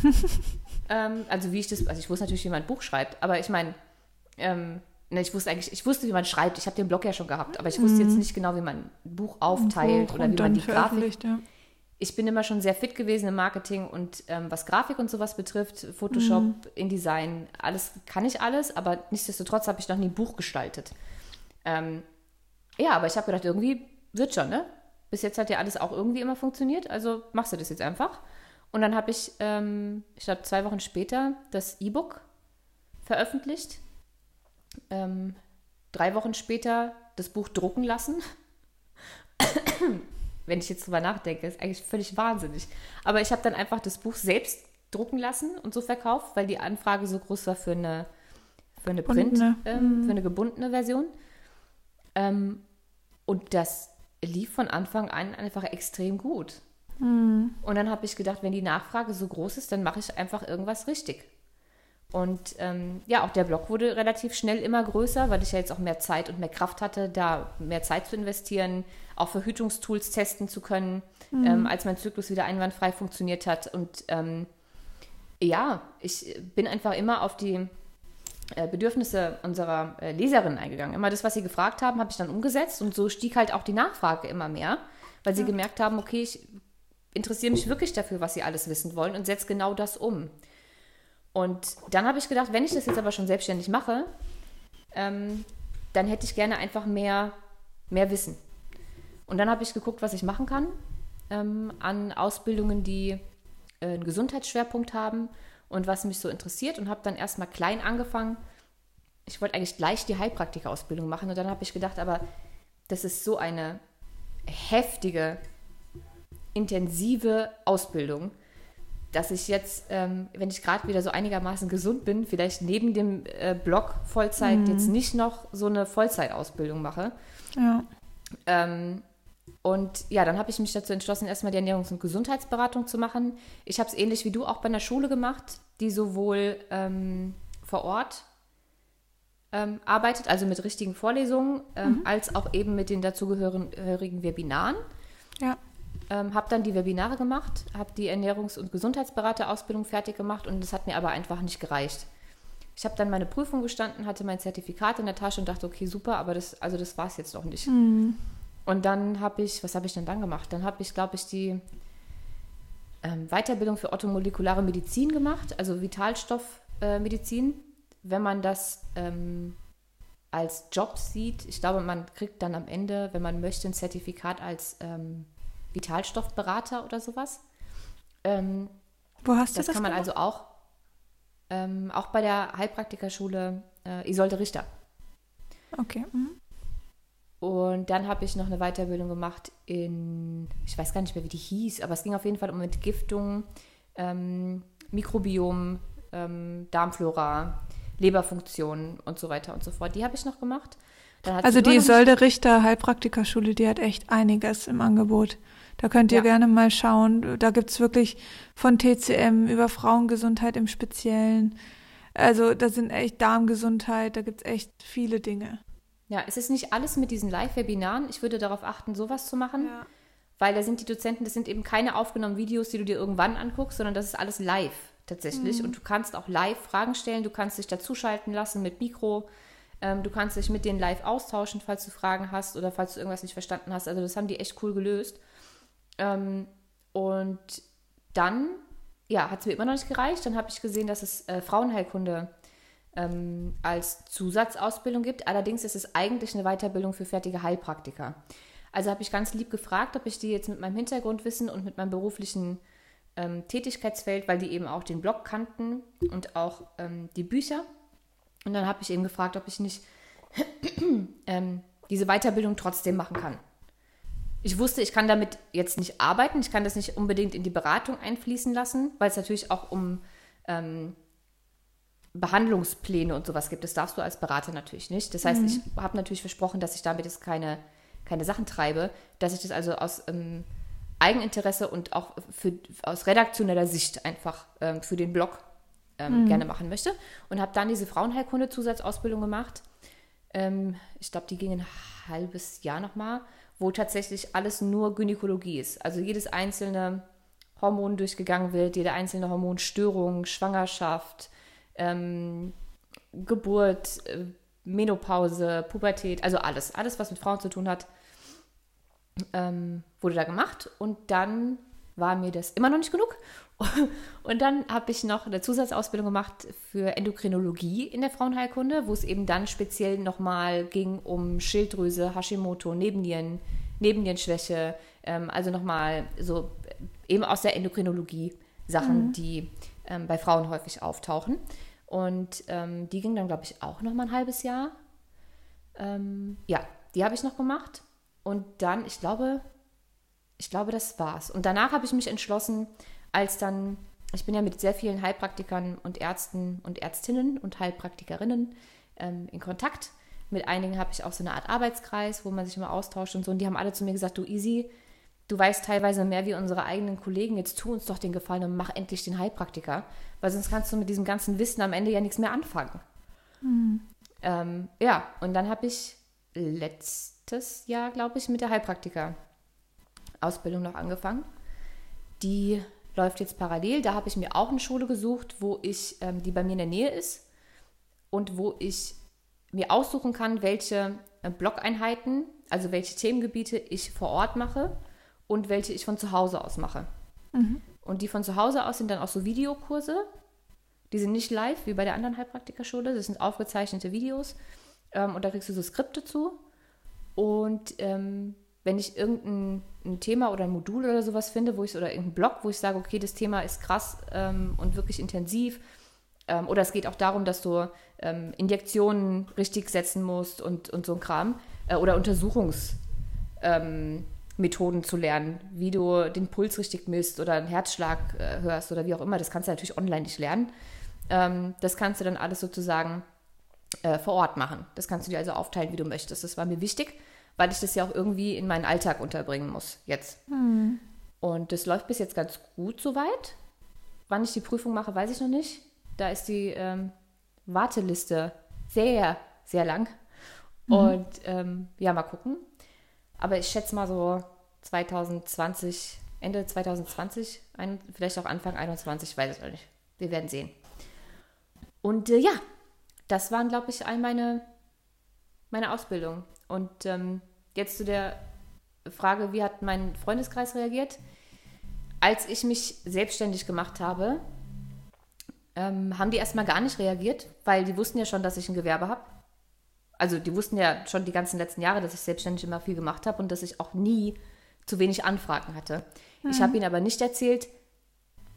ähm, also wie ich das, also ich wusste natürlich, wie man ein Buch schreibt, aber ich meine, ähm, ne, ich wusste eigentlich, ich wusste, wie man schreibt. Ich habe den Blog ja schon gehabt, aber ich wusste mhm. jetzt nicht genau, wie man ein Buch aufteilt Buch oder wie man die Grafik. Ja. Ich bin immer schon sehr fit gewesen im Marketing und ähm, was Grafik und sowas betrifft, Photoshop, mhm. InDesign, alles kann ich alles, aber nichtsdestotrotz habe ich noch nie ein Buch gestaltet. Ähm, ja, aber ich habe gedacht, irgendwie wird schon, ne? Bis jetzt hat ja alles auch irgendwie immer funktioniert, also machst du das jetzt einfach. Und dann habe ich, ähm, ich glaube, zwei Wochen später das E-Book veröffentlicht. Ähm, drei Wochen später das Buch drucken lassen. Wenn ich jetzt drüber nachdenke, ist eigentlich völlig wahnsinnig. Aber ich habe dann einfach das Buch selbst drucken lassen und so verkauft, weil die Anfrage so groß war für eine, für eine Print, ähm, mhm. für eine gebundene Version. Ähm, und das lief von Anfang an einfach extrem gut. Mhm. Und dann habe ich gedacht, wenn die Nachfrage so groß ist, dann mache ich einfach irgendwas richtig. Und ähm, ja, auch der Blog wurde relativ schnell immer größer, weil ich ja jetzt auch mehr Zeit und mehr Kraft hatte, da mehr Zeit zu investieren, auch Verhütungstools testen zu können, mhm. ähm, als mein Zyklus wieder einwandfrei funktioniert hat. Und ähm, ja, ich bin einfach immer auf die äh, Bedürfnisse unserer äh, Leserinnen eingegangen. Immer das, was sie gefragt haben, habe ich dann umgesetzt und so stieg halt auch die Nachfrage immer mehr, weil sie ja. gemerkt haben, okay, ich interessiere mich wirklich dafür, was sie alles wissen wollen und setze genau das um. Und dann habe ich gedacht, wenn ich das jetzt aber schon selbstständig mache, ähm, dann hätte ich gerne einfach mehr, mehr Wissen. Und dann habe ich geguckt, was ich machen kann ähm, an Ausbildungen, die äh, einen Gesundheitsschwerpunkt haben und was mich so interessiert und habe dann erstmal klein angefangen. Ich wollte eigentlich gleich die Heilpraktika-Ausbildung machen und dann habe ich gedacht, aber das ist so eine heftige, intensive Ausbildung, dass ich jetzt, ähm, wenn ich gerade wieder so einigermaßen gesund bin, vielleicht neben dem äh, Blog Vollzeit mhm. jetzt nicht noch so eine Vollzeitausbildung mache. Ja. Ähm, und ja, dann habe ich mich dazu entschlossen, erstmal die Ernährungs- und Gesundheitsberatung zu machen. Ich habe es ähnlich wie du auch bei einer Schule gemacht, die sowohl ähm, vor Ort ähm, arbeitet, also mit richtigen Vorlesungen, ähm, mhm. als auch eben mit den dazugehörigen Webinaren. Ja. Ähm, habe dann die Webinare gemacht, habe die Ernährungs- und Gesundheitsberaterausbildung fertig gemacht und das hat mir aber einfach nicht gereicht. Ich habe dann meine Prüfung gestanden, hatte mein Zertifikat in der Tasche und dachte, okay, super, aber das, also das war es jetzt noch nicht. Mhm. Und dann habe ich, was habe ich denn dann gemacht? Dann habe ich, glaube ich, die ähm, Weiterbildung für orthomolekulare Medizin gemacht, also Vitalstoffmedizin. Äh, wenn man das ähm, als Job sieht, ich glaube, man kriegt dann am Ende, wenn man möchte, ein Zertifikat als ähm, Vitalstoffberater oder sowas. Ähm, Wo hast du das? Das kann man gemacht? also auch, ähm, auch bei der Heilpraktikerschule äh, Isolde Richter. Okay. Mhm. Und dann habe ich noch eine Weiterbildung gemacht in, ich weiß gar nicht mehr, wie die hieß, aber es ging auf jeden Fall um Entgiftung, ähm, Mikrobiom, ähm, Darmflora, Leberfunktion und so weiter und so fort. Die habe ich noch gemacht. also die Isolde Richter Heilpraktikerschule, die hat echt einiges im Angebot. Da könnt ihr ja. gerne mal schauen. Da gibt es wirklich von TCM über Frauengesundheit im Speziellen. Also da sind echt Darmgesundheit, da gibt es echt viele Dinge. Ja, es ist nicht alles mit diesen Live-Webinaren. Ich würde darauf achten, sowas zu machen. Ja. Weil da sind die Dozenten, das sind eben keine aufgenommenen Videos, die du dir irgendwann anguckst, sondern das ist alles live tatsächlich. Mhm. Und du kannst auch live Fragen stellen, du kannst dich dazuschalten lassen mit Mikro. Ähm, du kannst dich mit denen live austauschen, falls du Fragen hast oder falls du irgendwas nicht verstanden hast. Also das haben die echt cool gelöst. Ähm, und dann, ja, hat es mir immer noch nicht gereicht. Dann habe ich gesehen, dass es äh, Frauenheilkunde ähm, als Zusatzausbildung gibt. Allerdings ist es eigentlich eine Weiterbildung für fertige Heilpraktiker. Also habe ich ganz lieb gefragt, ob ich die jetzt mit meinem Hintergrundwissen und mit meinem beruflichen ähm, Tätigkeitsfeld, weil die eben auch den Blog kannten und auch ähm, die Bücher. Und dann habe ich eben gefragt, ob ich nicht ähm, diese Weiterbildung trotzdem machen kann. Ich wusste, ich kann damit jetzt nicht arbeiten, ich kann das nicht unbedingt in die Beratung einfließen lassen, weil es natürlich auch um ähm, Behandlungspläne und sowas gibt. Das darfst du als Berater natürlich nicht. Das heißt, mhm. ich habe natürlich versprochen, dass ich damit jetzt keine, keine Sachen treibe, dass ich das also aus ähm, Eigeninteresse und auch für, aus redaktioneller Sicht einfach ähm, für den Blog ähm, mhm. gerne machen möchte. Und habe dann diese Frauenheilkunde-Zusatzausbildung gemacht. Ähm, ich glaube, die ging ein halbes Jahr nochmal, wo tatsächlich alles nur Gynäkologie ist. Also jedes einzelne Hormon durchgegangen wird, jede einzelne Hormonstörung, Schwangerschaft, ähm, Geburt, äh, Menopause, Pubertät, also alles, alles, was mit Frauen zu tun hat, ähm, wurde da gemacht. Und dann war mir das immer noch nicht genug. Und dann habe ich noch eine Zusatzausbildung gemacht für Endokrinologie in der Frauenheilkunde, wo es eben dann speziell nochmal ging um Schilddrüse, Hashimoto, Nebennieren, Nebennierenschwäche, ähm, also nochmal so eben aus der Endokrinologie Sachen, mhm. die ähm, bei Frauen häufig auftauchen. Und ähm, die ging dann, glaube ich, auch noch mal ein halbes Jahr. Ähm, ja, die habe ich noch gemacht. Und dann, ich glaube, ich glaube, das war's. Und danach habe ich mich entschlossen, als dann, ich bin ja mit sehr vielen Heilpraktikern und Ärzten und Ärztinnen und Heilpraktikerinnen ähm, in Kontakt. Mit einigen habe ich auch so eine Art Arbeitskreis, wo man sich immer austauscht und so. Und die haben alle zu mir gesagt, du Easy, du weißt teilweise mehr wie unsere eigenen Kollegen, jetzt tu uns doch den Gefallen und mach endlich den Heilpraktiker, weil sonst kannst du mit diesem ganzen Wissen am Ende ja nichts mehr anfangen. Mhm. Ähm, ja, und dann habe ich letztes Jahr, glaube ich, mit der Heilpraktiker-Ausbildung noch angefangen. Die läuft jetzt parallel. Da habe ich mir auch eine Schule gesucht, wo ich, ähm, die bei mir in der Nähe ist und wo ich mir aussuchen kann, welche äh, Blockeinheiten, also welche Themengebiete ich vor Ort mache und welche ich von zu Hause aus mache. Mhm. Und die von zu Hause aus sind dann auch so Videokurse. Die sind nicht live wie bei der anderen Heilpraktikerschule. Das sind aufgezeichnete Videos. Ähm, und da kriegst du so Skripte zu. Und ähm, wenn ich irgendein Thema oder ein Modul oder sowas finde, wo ich oder irgendeinen Blog, wo ich sage, okay, das Thema ist krass ähm, und wirklich intensiv, ähm, oder es geht auch darum, dass du ähm, Injektionen richtig setzen musst und, und so ein Kram, äh, oder Untersuchungsmethoden ähm, zu lernen, wie du den Puls richtig misst oder einen Herzschlag äh, hörst oder wie auch immer. Das kannst du natürlich online nicht lernen. Ähm, das kannst du dann alles sozusagen äh, vor Ort machen. Das kannst du dir also aufteilen, wie du möchtest. Das war mir wichtig weil ich das ja auch irgendwie in meinen Alltag unterbringen muss jetzt. Hm. Und das läuft bis jetzt ganz gut soweit. Wann ich die Prüfung mache, weiß ich noch nicht. Da ist die ähm, Warteliste sehr, sehr lang. Mhm. Und ähm, ja, mal gucken. Aber ich schätze mal so 2020, Ende 2020, ein, vielleicht auch Anfang 21, weiß ich noch nicht. Wir werden sehen. Und äh, ja, das waren, glaube ich, all meine, meine Ausbildung. Und ähm, Jetzt zu der Frage, wie hat mein Freundeskreis reagiert? Als ich mich selbstständig gemacht habe, ähm, haben die erstmal gar nicht reagiert, weil die wussten ja schon, dass ich ein Gewerbe habe. Also die wussten ja schon die ganzen letzten Jahre, dass ich selbstständig immer viel gemacht habe und dass ich auch nie zu wenig Anfragen hatte. Mhm. Ich habe ihnen aber nicht erzählt,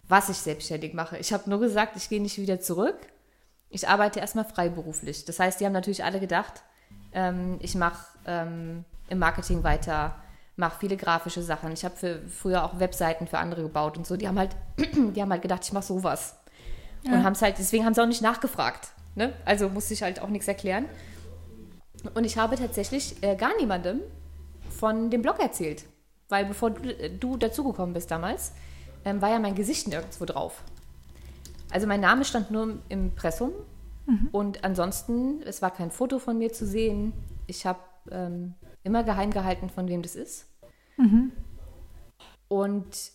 was ich selbstständig mache. Ich habe nur gesagt, ich gehe nicht wieder zurück. Ich arbeite erstmal freiberuflich. Das heißt, die haben natürlich alle gedacht, ähm, ich mache ähm, im Marketing weiter, mache viele grafische Sachen. Ich habe früher auch Webseiten für andere gebaut und so. Die haben halt, die haben halt gedacht, ich mache sowas. Ja. Und haben es halt, deswegen haben sie auch nicht nachgefragt. Ne? Also musste ich halt auch nichts erklären. Und ich habe tatsächlich äh, gar niemandem von dem Blog erzählt. Weil bevor du, äh, du dazugekommen bist damals, ähm, war ja mein Gesicht nirgendwo drauf. Also mein Name stand nur im Impressum mhm. und ansonsten, es war kein Foto von mir zu sehen. Ich habe ähm, immer geheim gehalten, von wem das ist. Mhm. Und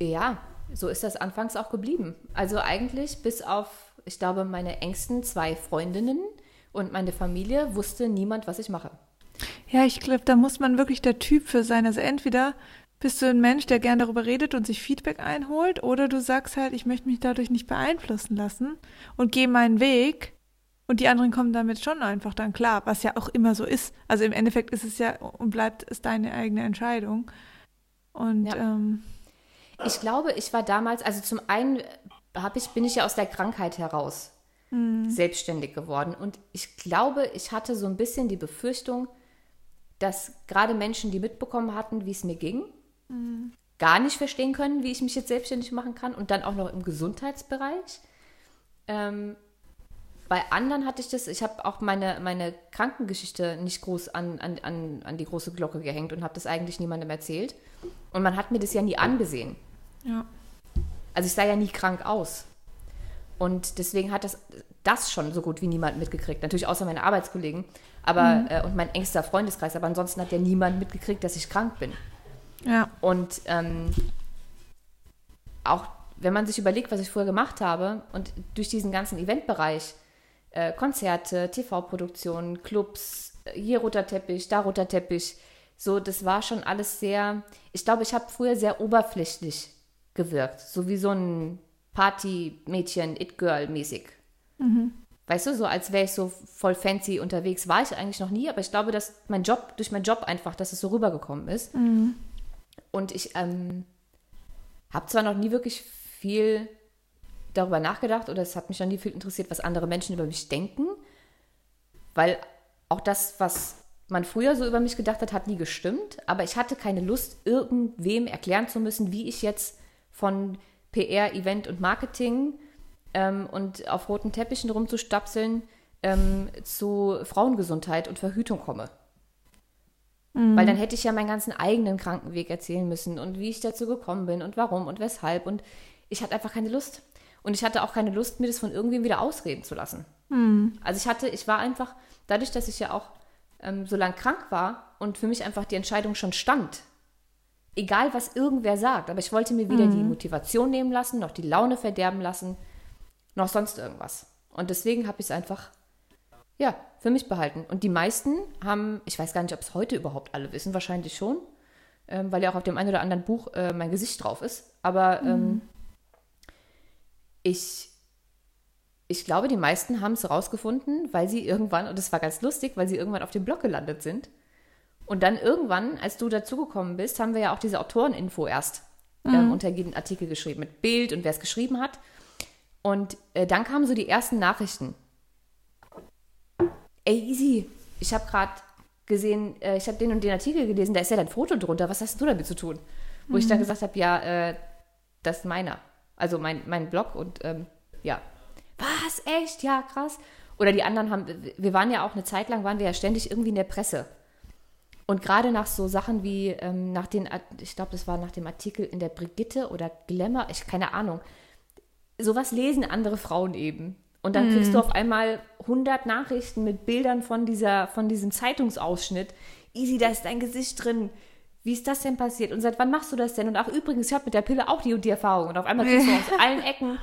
ja, so ist das anfangs auch geblieben. Also eigentlich bis auf, ich glaube, meine engsten zwei Freundinnen und meine Familie wusste niemand, was ich mache. Ja, ich glaube, da muss man wirklich der Typ für sein. Also entweder bist du ein Mensch, der gern darüber redet und sich Feedback einholt, oder du sagst halt, ich möchte mich dadurch nicht beeinflussen lassen und gehe meinen Weg und die anderen kommen damit schon einfach dann klar, was ja auch immer so ist. Also im Endeffekt ist es ja und bleibt es deine eigene Entscheidung. Und ja. ähm, ich glaube, ich war damals, also zum einen ich, bin ich ja aus der Krankheit heraus mhm. selbstständig geworden. Und ich glaube, ich hatte so ein bisschen die Befürchtung, dass gerade Menschen, die mitbekommen hatten, wie es mir ging, mhm. gar nicht verstehen können, wie ich mich jetzt selbstständig machen kann und dann auch noch im Gesundheitsbereich. Ähm, bei anderen hatte ich das, ich habe auch meine, meine Krankengeschichte nicht groß an, an, an, an die große Glocke gehängt und habe das eigentlich niemandem erzählt. Und man hat mir das ja nie angesehen. Ja. Also ich sah ja nie krank aus. Und deswegen hat das, das schon so gut wie niemand mitgekriegt. Natürlich außer meine Arbeitskollegen aber, mhm. äh, und mein engster Freundeskreis. Aber ansonsten hat ja niemand mitgekriegt, dass ich krank bin. Ja. Und ähm, auch wenn man sich überlegt, was ich vorher gemacht habe und durch diesen ganzen Eventbereich äh, Konzerte, TV-Produktionen, Clubs, äh, hier roter Teppich, da roter Teppich. So, das war schon alles sehr, ich glaube, ich habe früher sehr oberflächlich gewirkt, so wie so ein Party-Mädchen, It-Girl-mäßig. Mhm. Weißt du, so als wäre ich so voll fancy unterwegs, war ich eigentlich noch nie, aber ich glaube, dass mein Job, durch meinen Job einfach, dass es so rübergekommen ist. Mhm. Und ich ähm, habe zwar noch nie wirklich viel darüber nachgedacht oder es hat mich noch nie viel interessiert, was andere Menschen über mich denken, weil auch das, was man früher so über mich gedacht hat, hat nie gestimmt, aber ich hatte keine Lust, irgendwem erklären zu müssen, wie ich jetzt von PR, Event und Marketing ähm, und auf roten Teppichen rumzustapseln ähm, zu Frauengesundheit und Verhütung komme. Mhm. Weil dann hätte ich ja meinen ganzen eigenen Krankenweg erzählen müssen und wie ich dazu gekommen bin und warum und weshalb. Und ich hatte einfach keine Lust. Und ich hatte auch keine Lust, mir das von irgendwem wieder ausreden zu lassen. Mhm. Also ich hatte, ich war einfach, dadurch, dass ich ja auch ähm, so lang krank war und für mich einfach die Entscheidung schon stand, egal was irgendwer sagt, aber ich wollte mir weder mhm. die Motivation nehmen lassen, noch die Laune verderben lassen, noch sonst irgendwas. Und deswegen habe ich es einfach, ja, für mich behalten. Und die meisten haben, ich weiß gar nicht, ob es heute überhaupt alle wissen, wahrscheinlich schon, ähm, weil ja auch auf dem einen oder anderen Buch äh, mein Gesicht drauf ist. Aber ähm, mhm. ich, ich glaube, die meisten haben es rausgefunden, weil sie irgendwann, und das war ganz lustig, weil sie irgendwann auf dem Blog gelandet sind. Und dann irgendwann, als du dazugekommen bist, haben wir ja auch diese Autoreninfo erst ähm, mhm. ähm, unter jeden Artikel geschrieben, mit Bild und wer es geschrieben hat. Und äh, dann kamen so die ersten Nachrichten. Ey, easy, ich habe gerade gesehen, äh, ich habe den und den Artikel gelesen, da ist ja dein Foto drunter, was hast du damit zu tun? Wo mhm. ich dann mhm. gesagt habe, ja, äh, das ist meiner. Also mein, mein Blog und ähm, ja. Was? Echt? Ja, krass. Oder die anderen haben, wir waren ja auch eine Zeit lang, waren wir ja ständig irgendwie in der Presse. Und gerade nach so Sachen wie, ähm, nach den, ich glaube, das war nach dem Artikel in der Brigitte oder Glamour, ich keine Ahnung. Sowas lesen andere Frauen eben. Und dann kriegst du mhm. auf einmal 100 Nachrichten mit Bildern von, dieser, von diesem Zeitungsausschnitt. Easy, da ist dein Gesicht drin. Wie ist das denn passiert? Und seit wann machst du das denn? Und ach, übrigens, ich habe mit der Pille auch die und die Erfahrung. Und auf einmal kriegst du aus allen Ecken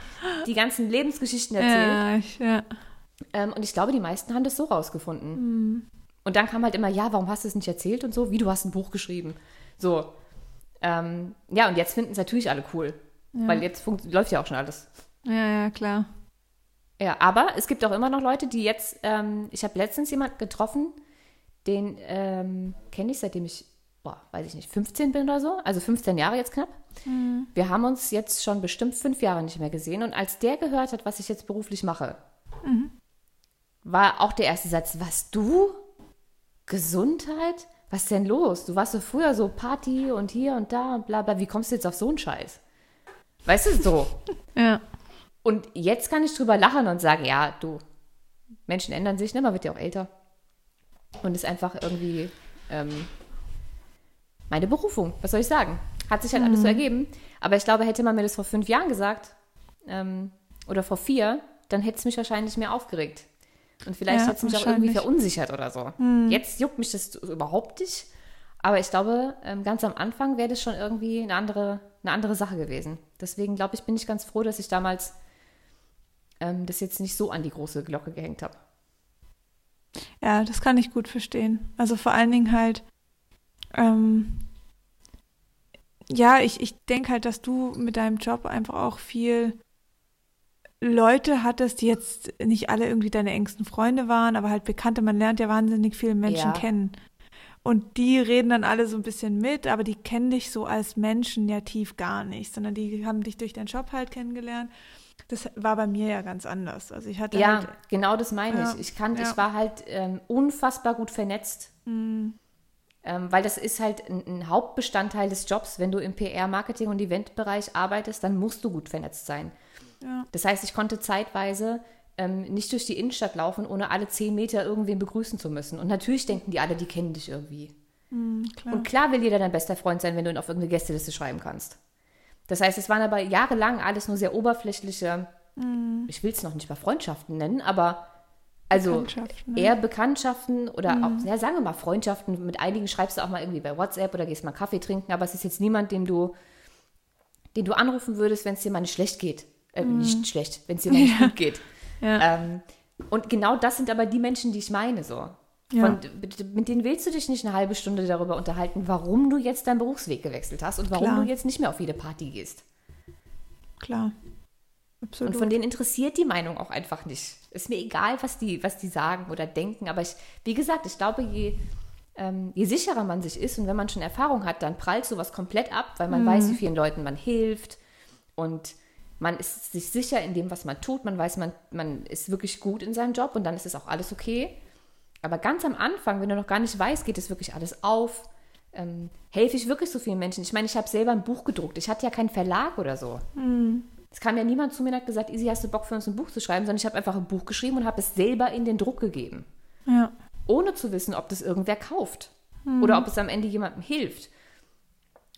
die ganzen Lebensgeschichten erzählt. Ja, ich, ja. Ähm, und ich glaube, die meisten haben das so rausgefunden. Mhm. Und dann kam halt immer, ja, warum hast du es nicht erzählt und so? Wie, du hast ein Buch geschrieben. So. Ähm, ja, und jetzt finden es natürlich alle cool. Ja. Weil jetzt läuft ja auch schon alles. Ja, ja, klar. Ja, aber es gibt auch immer noch Leute, die jetzt, ähm, ich habe letztens jemanden getroffen, den ähm, kenne ich seitdem ich, boah, weiß ich nicht, 15 bin oder so, also 15 Jahre jetzt knapp. Mhm. Wir haben uns jetzt schon bestimmt fünf Jahre nicht mehr gesehen und als der gehört hat, was ich jetzt beruflich mache, mhm. war auch der erste Satz, was du? Gesundheit? Was ist denn los? Du warst so früher so Party und hier und da und bla bla, wie kommst du jetzt auf so einen Scheiß? Weißt du, so. ja. Und jetzt kann ich drüber lachen und sagen, ja, du, Menschen ändern sich, ne? man wird ja auch älter. Und ist einfach irgendwie ähm, meine Berufung. Was soll ich sagen? Hat sich halt mhm. alles so mhm. ergeben. Aber ich glaube, hätte man mir das vor fünf Jahren gesagt ähm, oder vor vier, dann hätte es mich wahrscheinlich mehr aufgeregt. Und vielleicht ja, hat es mich auch irgendwie verunsichert oder so. Mhm. Jetzt juckt mich das überhaupt nicht. Aber ich glaube, ähm, ganz am Anfang wäre das schon irgendwie eine andere, eine andere Sache gewesen. Deswegen glaube ich, bin ich ganz froh, dass ich damals ähm, das jetzt nicht so an die große Glocke gehängt habe. Ja, das kann ich gut verstehen. Also vor allen Dingen halt, ähm, ja, ich, ich denke halt, dass du mit deinem Job einfach auch viel Leute hattest, die jetzt nicht alle irgendwie deine engsten Freunde waren, aber halt Bekannte. Man lernt ja wahnsinnig viele Menschen ja. kennen. Und die reden dann alle so ein bisschen mit, aber die kennen dich so als Menschen ja tief gar nicht, sondern die haben dich durch deinen Job halt kennengelernt das war bei mir ja ganz anders. Also ich hatte ja, halt, genau das meine ja, ich. Ich kann, ja. ich war halt ähm, unfassbar gut vernetzt. Mhm. Ähm, weil das ist halt ein, ein, Hauptbestandteil des Jobs. Wenn du im PR, Marketing und Eventbereich arbeitest, dann musst du gut vernetzt sein. Ja. Das heißt, ich konnte zeitweise ähm, nicht durch die Innenstadt laufen, ohne alle zehn Meter irgendwen begrüßen zu müssen. Und natürlich denken die alle, die kennen dich irgendwie. Mhm, klar. Und klar will jeder dein bester Freund sein, wenn du ihn auf irgendeine Gästeliste schreiben kannst. Das heißt, es waren aber jahrelang alles nur sehr oberflächliche, mhm. ich will es noch nicht mal Freundschaften nennen, aber also Bekanntschaften, ne? eher Bekanntschaften oder mhm. auch, ja, sagen wir mal Freundschaften. Mit einigen schreibst du auch mal irgendwie bei WhatsApp oder gehst mal Kaffee trinken, aber es ist jetzt niemand, dem du, den du anrufen würdest, wenn es dir mal nicht schlecht geht. Äh, mhm. Nicht schlecht, wenn es dir nicht gut geht. Ja. Ähm, und genau das sind aber die Menschen, die ich meine, so. Ja. Von, mit denen willst du dich nicht eine halbe Stunde darüber unterhalten, warum du jetzt deinen Berufsweg gewechselt hast und warum Klar. du jetzt nicht mehr auf jede Party gehst. Klar. Absolut. Und von denen interessiert die Meinung auch einfach nicht. Ist mir egal, was die, was die sagen oder denken. Aber ich, wie gesagt, ich glaube, je, ähm, je sicherer man sich ist und wenn man schon Erfahrung hat, dann prallt sowas komplett ab, weil man mhm. weiß, wie vielen Leuten man hilft und man ist sich sicher in dem, was man tut. Man weiß, man, man ist wirklich gut in seinem Job und dann ist es auch alles okay. Aber ganz am Anfang, wenn du noch gar nicht weißt, geht es wirklich alles auf, ähm, helfe ich wirklich so vielen Menschen. Ich meine, ich habe selber ein Buch gedruckt. Ich hatte ja keinen Verlag oder so. Mhm. Es kam ja niemand zu mir und hat gesagt, Easy, hast du Bock für uns ein Buch zu schreiben, sondern ich habe einfach ein Buch geschrieben und habe es selber in den Druck gegeben. Ja. Ohne zu wissen, ob das irgendwer kauft mhm. oder ob es am Ende jemandem hilft.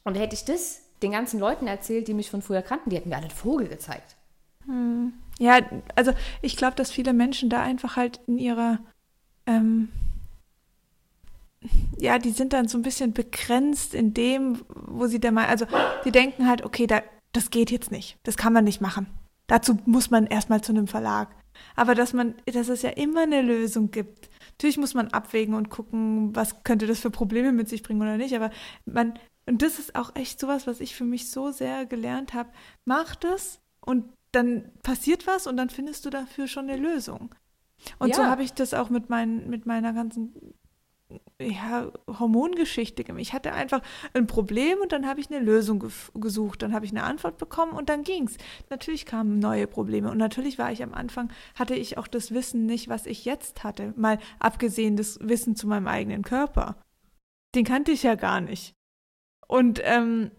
Und hätte ich das den ganzen Leuten erzählt, die mich von früher kannten, die hätten mir alle einen Vogel gezeigt. Mhm. Ja, also ich glaube, dass viele Menschen da einfach halt in ihrer ähm, ja, die sind dann so ein bisschen begrenzt in dem, wo sie der Meinung, also die denken halt, okay, da, das geht jetzt nicht, das kann man nicht machen. Dazu muss man erstmal zu einem Verlag. Aber dass man, dass es ja immer eine Lösung gibt. Natürlich muss man abwägen und gucken, was könnte das für Probleme mit sich bringen oder nicht. Aber man, Und das ist auch echt sowas, was ich für mich so sehr gelernt habe. Mach das und dann passiert was und dann findest du dafür schon eine Lösung. Und ja. so habe ich das auch mit, mein, mit meiner ganzen ja, Hormongeschichte gemacht. Ich hatte einfach ein Problem und dann habe ich eine Lösung ge gesucht. Dann habe ich eine Antwort bekommen und dann ging es. Natürlich kamen neue Probleme und natürlich war ich am Anfang, hatte ich auch das Wissen nicht, was ich jetzt hatte. Mal abgesehen das Wissen zu meinem eigenen Körper. Den kannte ich ja gar nicht. Und ähm,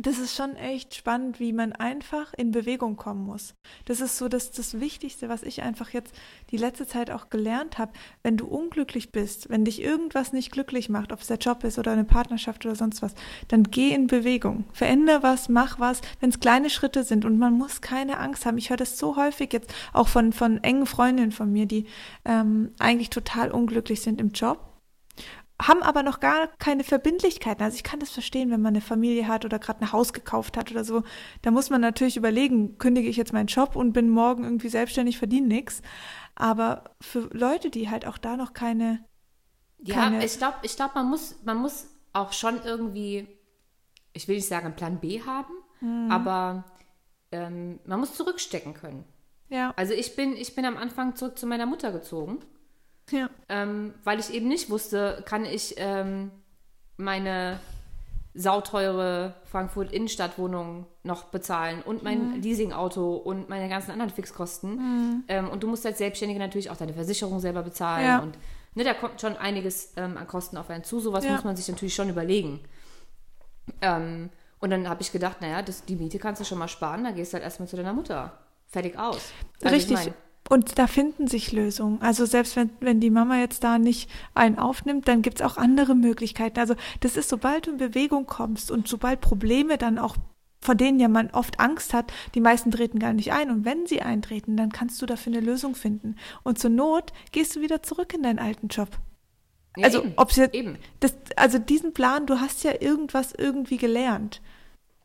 das ist schon echt spannend, wie man einfach in Bewegung kommen muss. Das ist so das, das Wichtigste, was ich einfach jetzt die letzte Zeit auch gelernt habe. Wenn du unglücklich bist, wenn dich irgendwas nicht glücklich macht, ob es der Job ist oder eine Partnerschaft oder sonst was, dann geh in Bewegung. Veränder was, mach was, wenn es kleine Schritte sind und man muss keine Angst haben. Ich höre das so häufig jetzt auch von, von engen Freundinnen von mir, die ähm, eigentlich total unglücklich sind im Job haben aber noch gar keine Verbindlichkeiten. Also ich kann das verstehen, wenn man eine Familie hat oder gerade ein Haus gekauft hat oder so. Da muss man natürlich überlegen, kündige ich jetzt meinen Job und bin morgen irgendwie selbstständig, verdiene nichts. Aber für Leute, die halt auch da noch keine. Ja, keine ich glaube, ich glaub, man, muss, man muss auch schon irgendwie, ich will nicht sagen, einen Plan B haben, mhm. aber ähm, man muss zurückstecken können. Ja. Also ich bin, ich bin am Anfang zurück zu meiner Mutter gezogen ja. Ähm, weil ich eben nicht wusste, kann ich ähm, meine sauteure Frankfurt Innenstadtwohnung noch bezahlen und mein mhm. Leasingauto und meine ganzen anderen Fixkosten. Mhm. Ähm, und du musst als Selbstständige natürlich auch deine Versicherung selber bezahlen. Ja. Und ne, da kommt schon einiges ähm, an Kosten auf einen zu. Sowas ja. muss man sich natürlich schon überlegen. Ähm, und dann habe ich gedacht, naja, das, die Miete kannst du schon mal sparen, dann gehst du halt erstmal zu deiner Mutter. Fertig aus. Also Richtig. Ich mein, und da finden sich Lösungen. Also selbst wenn, wenn die Mama jetzt da nicht einen aufnimmt, dann gibt es auch andere Möglichkeiten. Also das ist, sobald du in Bewegung kommst und sobald Probleme dann auch, von denen ja man oft Angst hat, die meisten treten gar nicht ein. Und wenn sie eintreten, dann kannst du dafür eine Lösung finden. Und zur Not gehst du wieder zurück in deinen alten Job. Ja, also, eben, ob jetzt, eben. Das, also diesen Plan, du hast ja irgendwas irgendwie gelernt.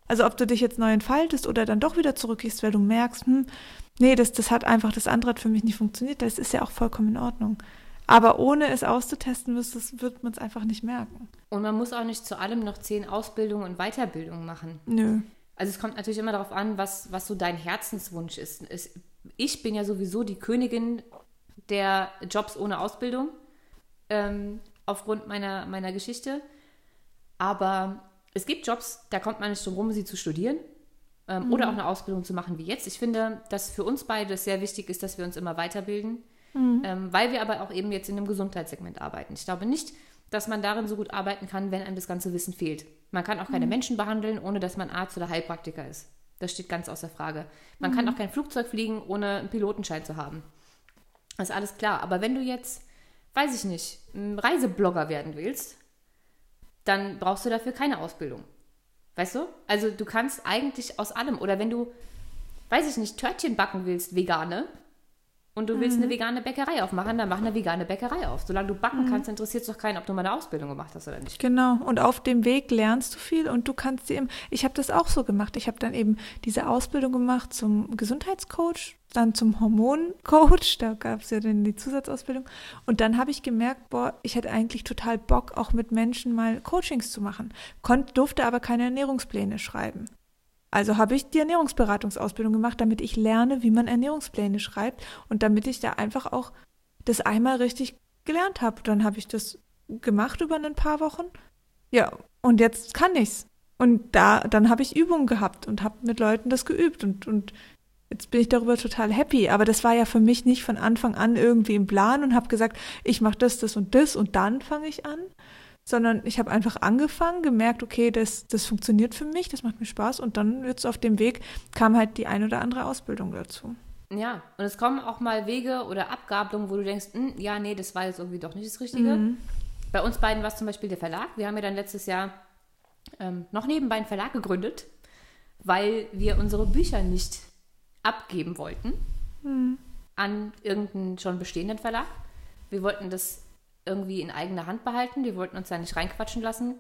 Also ob du dich jetzt neu entfaltest oder dann doch wieder zurückgehst, weil du merkst, hm, nee, das, das hat einfach, das andere hat für mich nicht funktioniert. Das ist ja auch vollkommen in Ordnung. Aber ohne es auszutesten, wird man es einfach nicht merken. Und man muss auch nicht zu allem noch zehn Ausbildungen und Weiterbildungen machen. Nö. Also es kommt natürlich immer darauf an, was, was so dein Herzenswunsch ist. Ich bin ja sowieso die Königin der Jobs ohne Ausbildung, ähm, aufgrund meiner, meiner Geschichte. Aber es gibt Jobs, da kommt man nicht drum rum, sie zu studieren ähm, mhm. oder auch eine Ausbildung zu machen wie jetzt. Ich finde, dass für uns beide sehr wichtig ist, dass wir uns immer weiterbilden, mhm. ähm, weil wir aber auch eben jetzt in einem Gesundheitssegment arbeiten. Ich glaube nicht, dass man darin so gut arbeiten kann, wenn einem das ganze Wissen fehlt. Man kann auch keine mhm. Menschen behandeln, ohne dass man Arzt oder Heilpraktiker ist. Das steht ganz außer Frage. Man kann mhm. auch kein Flugzeug fliegen, ohne einen Pilotenschein zu haben. Das ist alles klar. Aber wenn du jetzt, weiß ich nicht, ein Reiseblogger werden willst, dann brauchst du dafür keine Ausbildung. Weißt du? Also du kannst eigentlich aus allem. Oder wenn du, weiß ich nicht, Törtchen backen willst, vegane, und du willst mhm. eine vegane Bäckerei aufmachen, dann mach eine vegane Bäckerei auf. Solange du backen mhm. kannst, interessiert es doch keinen, ob du mal eine Ausbildung gemacht hast oder nicht. Genau. Und auf dem Weg lernst du viel und du kannst dir eben, ich habe das auch so gemacht. Ich habe dann eben diese Ausbildung gemacht zum Gesundheitscoach, dann zum Hormoncoach, da gab es ja dann die Zusatzausbildung. Und dann habe ich gemerkt, boah, ich hätte eigentlich total Bock, auch mit Menschen mal Coachings zu machen. Konnt, durfte aber keine Ernährungspläne schreiben. Also habe ich die Ernährungsberatungsausbildung gemacht, damit ich lerne, wie man Ernährungspläne schreibt und damit ich da einfach auch das einmal richtig gelernt habe. Dann habe ich das gemacht über ein paar Wochen. Ja, und jetzt kann ich's. Und da, dann habe ich Übungen gehabt und habe mit Leuten das geübt und, und jetzt bin ich darüber total happy. Aber das war ja für mich nicht von Anfang an irgendwie im Plan und habe gesagt, ich mache das, das und das und dann fange ich an, sondern ich habe einfach angefangen, gemerkt, okay, das, das funktioniert für mich, das macht mir Spaß und dann jetzt auf dem Weg kam halt die ein oder andere Ausbildung dazu. Ja, und es kommen auch mal Wege oder Abgabelungen, wo du denkst, hm, ja, nee, das war jetzt irgendwie doch nicht das Richtige. Mhm. Bei uns beiden war es zum Beispiel der Verlag. Wir haben ja dann letztes Jahr ähm, noch nebenbei einen Verlag gegründet, weil wir unsere Bücher nicht abgeben wollten mhm. an irgendeinen schon bestehenden Verlag. Wir wollten das irgendwie in eigener Hand behalten. Die wollten uns da nicht reinquatschen lassen.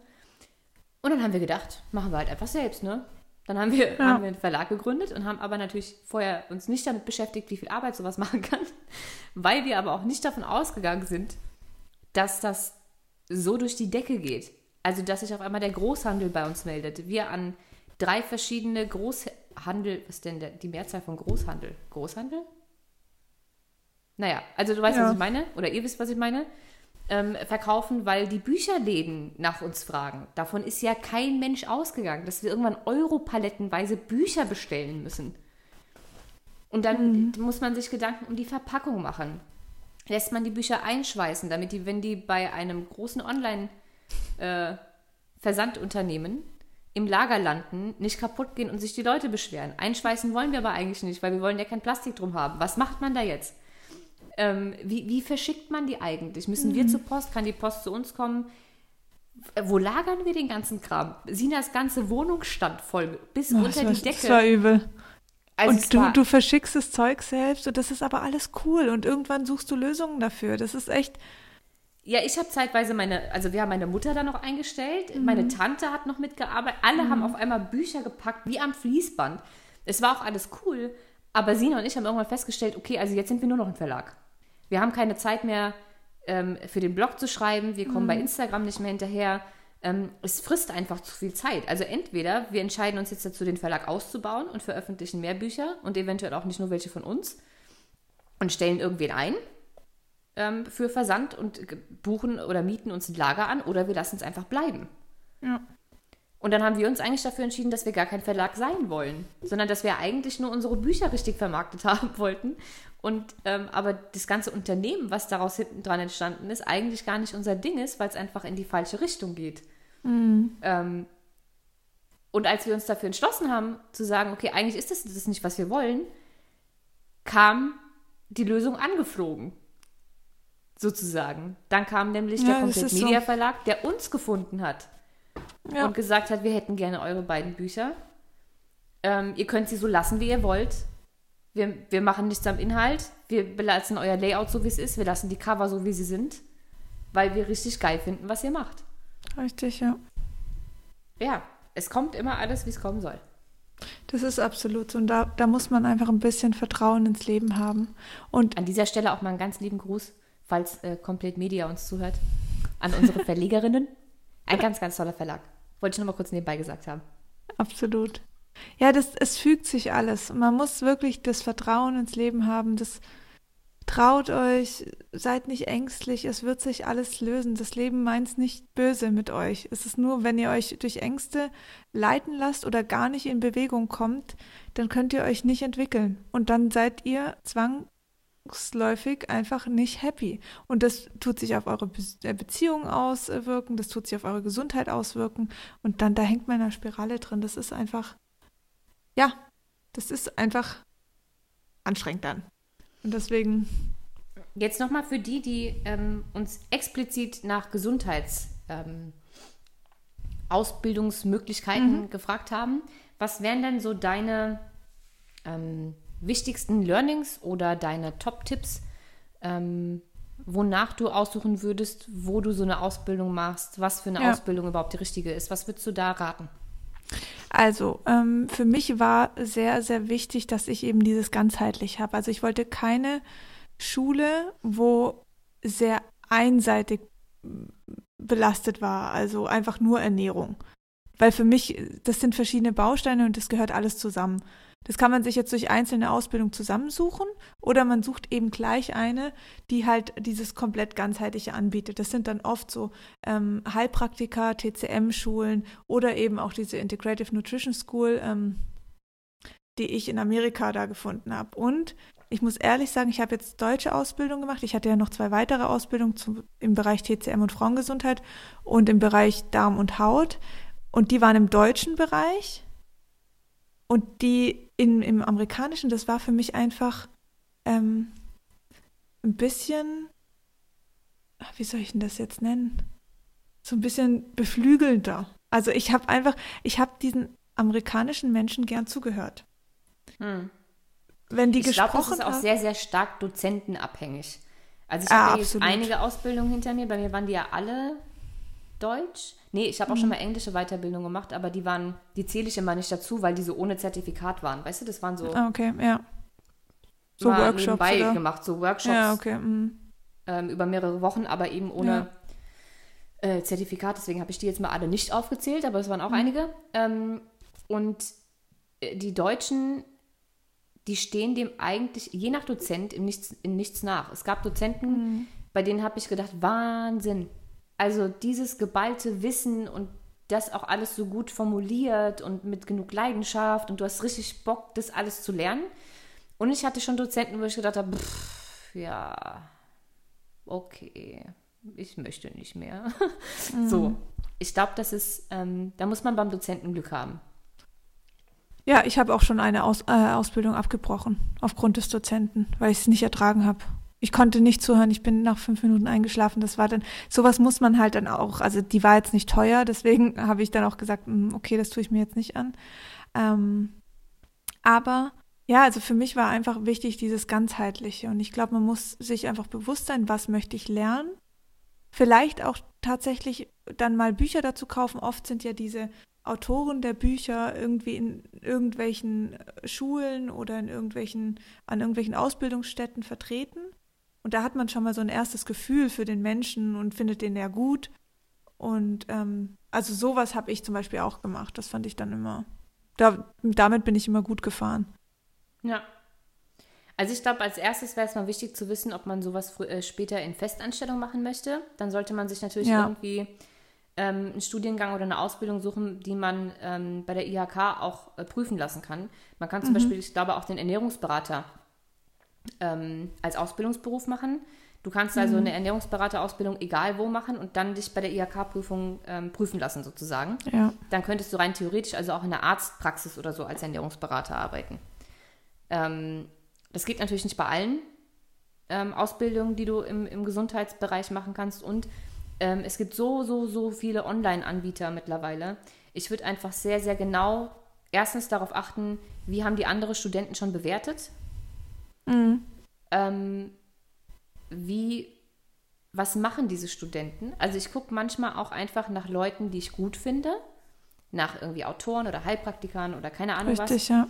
Und dann haben wir gedacht, machen wir halt einfach selbst, ne? Dann haben wir, ja. haben wir einen Verlag gegründet und haben aber natürlich vorher uns nicht damit beschäftigt, wie viel Arbeit sowas machen kann, weil wir aber auch nicht davon ausgegangen sind, dass das so durch die Decke geht. Also, dass sich auf einmal der Großhandel bei uns meldet. Wir an drei verschiedene Großhandel, was ist denn der, die Mehrzahl von Großhandel? Großhandel? Naja, also du weißt, ja. was ich meine, oder ihr wisst, was ich meine, ähm, verkaufen, weil die Bücherläden nach uns fragen. Davon ist ja kein Mensch ausgegangen, dass wir irgendwann europalettenweise Bücher bestellen müssen. Und dann mhm. muss man sich Gedanken um die Verpackung machen. Lässt man die Bücher einschweißen, damit die, wenn die bei einem großen Online-Versandunternehmen äh, im Lager landen, nicht kaputt gehen und sich die Leute beschweren. Einschweißen wollen wir aber eigentlich nicht, weil wir wollen ja kein Plastik drum haben. Was macht man da jetzt? Ähm, wie, wie, verschickt man die eigentlich? Müssen mhm. wir zur Post? Kann die Post zu uns kommen? Wo lagern wir den ganzen Kram? Sinas ganze Wohnung stand voll, bis oh, unter die Decke. Das war übel. Also und du, du verschickst das Zeug selbst und das ist aber alles cool und irgendwann suchst du Lösungen dafür. Das ist echt. Ja, ich habe zeitweise meine, also wir haben meine Mutter da noch eingestellt, mhm. meine Tante hat noch mitgearbeitet, alle mhm. haben auf einmal Bücher gepackt, wie am Fließband. Es war auch alles cool, aber Sina und ich haben irgendwann festgestellt, okay, also jetzt sind wir nur noch ein Verlag. Wir haben keine Zeit mehr ähm, für den Blog zu schreiben, wir kommen mhm. bei Instagram nicht mehr hinterher. Ähm, es frisst einfach zu viel Zeit. Also entweder wir entscheiden uns jetzt dazu, den Verlag auszubauen und veröffentlichen mehr Bücher und eventuell auch nicht nur welche von uns und stellen irgendwen ein ähm, für Versand und buchen oder mieten uns ein Lager an oder wir lassen es einfach bleiben. Ja. Und dann haben wir uns eigentlich dafür entschieden, dass wir gar kein Verlag sein wollen, sondern dass wir eigentlich nur unsere Bücher richtig vermarktet haben wollten. Und ähm, aber das ganze Unternehmen, was daraus hinten dran entstanden ist, eigentlich gar nicht unser Ding ist, weil es einfach in die falsche Richtung geht. Mhm. Ähm, und als wir uns dafür entschlossen haben, zu sagen, okay, eigentlich ist das, das nicht, was wir wollen, kam die Lösung angeflogen. Sozusagen. Dann kam nämlich ja, der Komplett Media so. Verlag, der uns gefunden hat ja. und gesagt hat, wir hätten gerne eure beiden Bücher. Ähm, ihr könnt sie so lassen, wie ihr wollt. Wir, wir machen nichts am Inhalt. Wir belassen euer Layout so, wie es ist. Wir lassen die Cover so, wie sie sind. Weil wir richtig geil finden, was ihr macht. Richtig, ja. Ja, es kommt immer alles, wie es kommen soll. Das ist absolut so. Und da, da muss man einfach ein bisschen Vertrauen ins Leben haben. Und An dieser Stelle auch mal einen ganz lieben Gruß, falls äh, Complete Media uns zuhört, an unsere Verlegerinnen. Ein ganz, ganz toller Verlag. Wollte ich nur mal kurz nebenbei gesagt haben. Absolut. Ja, das, es fügt sich alles. Man muss wirklich das Vertrauen ins Leben haben. Das traut euch, seid nicht ängstlich. Es wird sich alles lösen. Das Leben meint nicht böse mit euch. Es ist nur, wenn ihr euch durch Ängste leiten lasst oder gar nicht in Bewegung kommt, dann könnt ihr euch nicht entwickeln. Und dann seid ihr zwang, zwangsläufig einfach nicht happy. Und das tut sich auf eure Be äh, Beziehung auswirken, das tut sich auf eure Gesundheit auswirken. Und dann, da hängt man in einer Spirale drin. Das ist einfach, ja, das ist einfach anstrengend dann. Und deswegen. Jetzt nochmal für die, die ähm, uns explizit nach Gesundheitsausbildungsmöglichkeiten ähm, mhm. gefragt haben. Was wären denn so deine ähm, wichtigsten Learnings oder deine Top-Tipps, ähm, wonach du aussuchen würdest, wo du so eine Ausbildung machst, was für eine ja. Ausbildung überhaupt die richtige ist? Was würdest du da raten? Also, ähm, für mich war sehr, sehr wichtig, dass ich eben dieses ganzheitlich habe. Also ich wollte keine Schule, wo sehr einseitig belastet war, also einfach nur Ernährung. Weil für mich, das sind verschiedene Bausteine und das gehört alles zusammen. Das kann man sich jetzt durch einzelne Ausbildung zusammensuchen oder man sucht eben gleich eine, die halt dieses komplett ganzheitliche anbietet. Das sind dann oft so ähm, Heilpraktika, TCM-Schulen oder eben auch diese Integrative Nutrition School, ähm, die ich in Amerika da gefunden habe. Und ich muss ehrlich sagen, ich habe jetzt deutsche Ausbildung gemacht. Ich hatte ja noch zwei weitere Ausbildungen zum, im Bereich TCM und Frauengesundheit und im Bereich Darm und Haut. Und die waren im deutschen Bereich. Und die in, im amerikanischen, das war für mich einfach ähm, ein bisschen, wie soll ich denn das jetzt nennen? So ein bisschen beflügelnder. Also ich habe einfach, ich habe diesen amerikanischen Menschen gern zugehört. Hm. Wenn die ich gesprochen glaube, das ist auch sehr, sehr stark dozentenabhängig. Also ich ah, habe jetzt einige Ausbildungen hinter mir, bei mir waren die ja alle Deutsch. Nee, ich habe auch mhm. schon mal englische Weiterbildung gemacht, aber die waren, die zähle ich immer nicht dazu, weil die so ohne Zertifikat waren. Weißt du, das waren so. Ah, okay, ja. So Workshops. Oder? gemacht, so Workshops. Ja, okay. Mhm. Ähm, über mehrere Wochen, aber eben ohne, äh, Zertifikat, deswegen habe ich die jetzt mal alle nicht aufgezählt, aber es waren auch mhm. einige. Ähm, und äh, die Deutschen, die stehen dem eigentlich, je nach Dozent, in nichts, in nichts nach. Es gab Dozenten, mhm. bei denen habe ich gedacht, Wahnsinn. Also dieses geballte Wissen und das auch alles so gut formuliert und mit genug Leidenschaft und du hast richtig Bock, das alles zu lernen. Und ich hatte schon Dozenten, wo ich gedacht habe, pff, ja, okay, ich möchte nicht mehr. Mhm. So, ich glaube, das ist, ähm, da muss man beim Dozenten Glück haben. Ja, ich habe auch schon eine Aus, äh, Ausbildung abgebrochen aufgrund des Dozenten, weil ich es nicht ertragen habe. Ich konnte nicht zuhören, ich bin nach fünf Minuten eingeschlafen. Das war dann, sowas muss man halt dann auch, also die war jetzt nicht teuer, deswegen habe ich dann auch gesagt, hm, okay, das tue ich mir jetzt nicht an. Ähm, aber ja, also für mich war einfach wichtig dieses ganzheitliche und ich glaube, man muss sich einfach bewusst sein, was möchte ich lernen. Vielleicht auch tatsächlich dann mal Bücher dazu kaufen. Oft sind ja diese Autoren der Bücher irgendwie in irgendwelchen Schulen oder in irgendwelchen, an irgendwelchen Ausbildungsstätten vertreten. Und da hat man schon mal so ein erstes Gefühl für den Menschen und findet den ja gut. Und ähm, also sowas habe ich zum Beispiel auch gemacht. Das fand ich dann immer, da, damit bin ich immer gut gefahren. Ja. Also ich glaube, als erstes wäre es mal wichtig zu wissen, ob man sowas äh, später in Festanstellung machen möchte. Dann sollte man sich natürlich ja. irgendwie ähm, einen Studiengang oder eine Ausbildung suchen, die man ähm, bei der IHK auch äh, prüfen lassen kann. Man kann zum mhm. Beispiel, ich glaube, auch den Ernährungsberater ähm, als Ausbildungsberuf machen. Du kannst also mhm. eine Ernährungsberaterausbildung egal wo machen und dann dich bei der IHK-Prüfung ähm, prüfen lassen sozusagen. Ja. Dann könntest du rein theoretisch also auch in der Arztpraxis oder so als Ernährungsberater arbeiten. Ähm, das geht natürlich nicht bei allen ähm, Ausbildungen, die du im, im Gesundheitsbereich machen kannst. Und ähm, es gibt so, so, so viele Online-Anbieter mittlerweile. Ich würde einfach sehr, sehr genau erstens darauf achten, wie haben die anderen Studenten schon bewertet? Mhm. Ähm, wie, was machen diese Studenten? Also ich gucke manchmal auch einfach nach Leuten, die ich gut finde, nach irgendwie Autoren oder Heilpraktikern oder keine Ahnung Richtig, was. Ja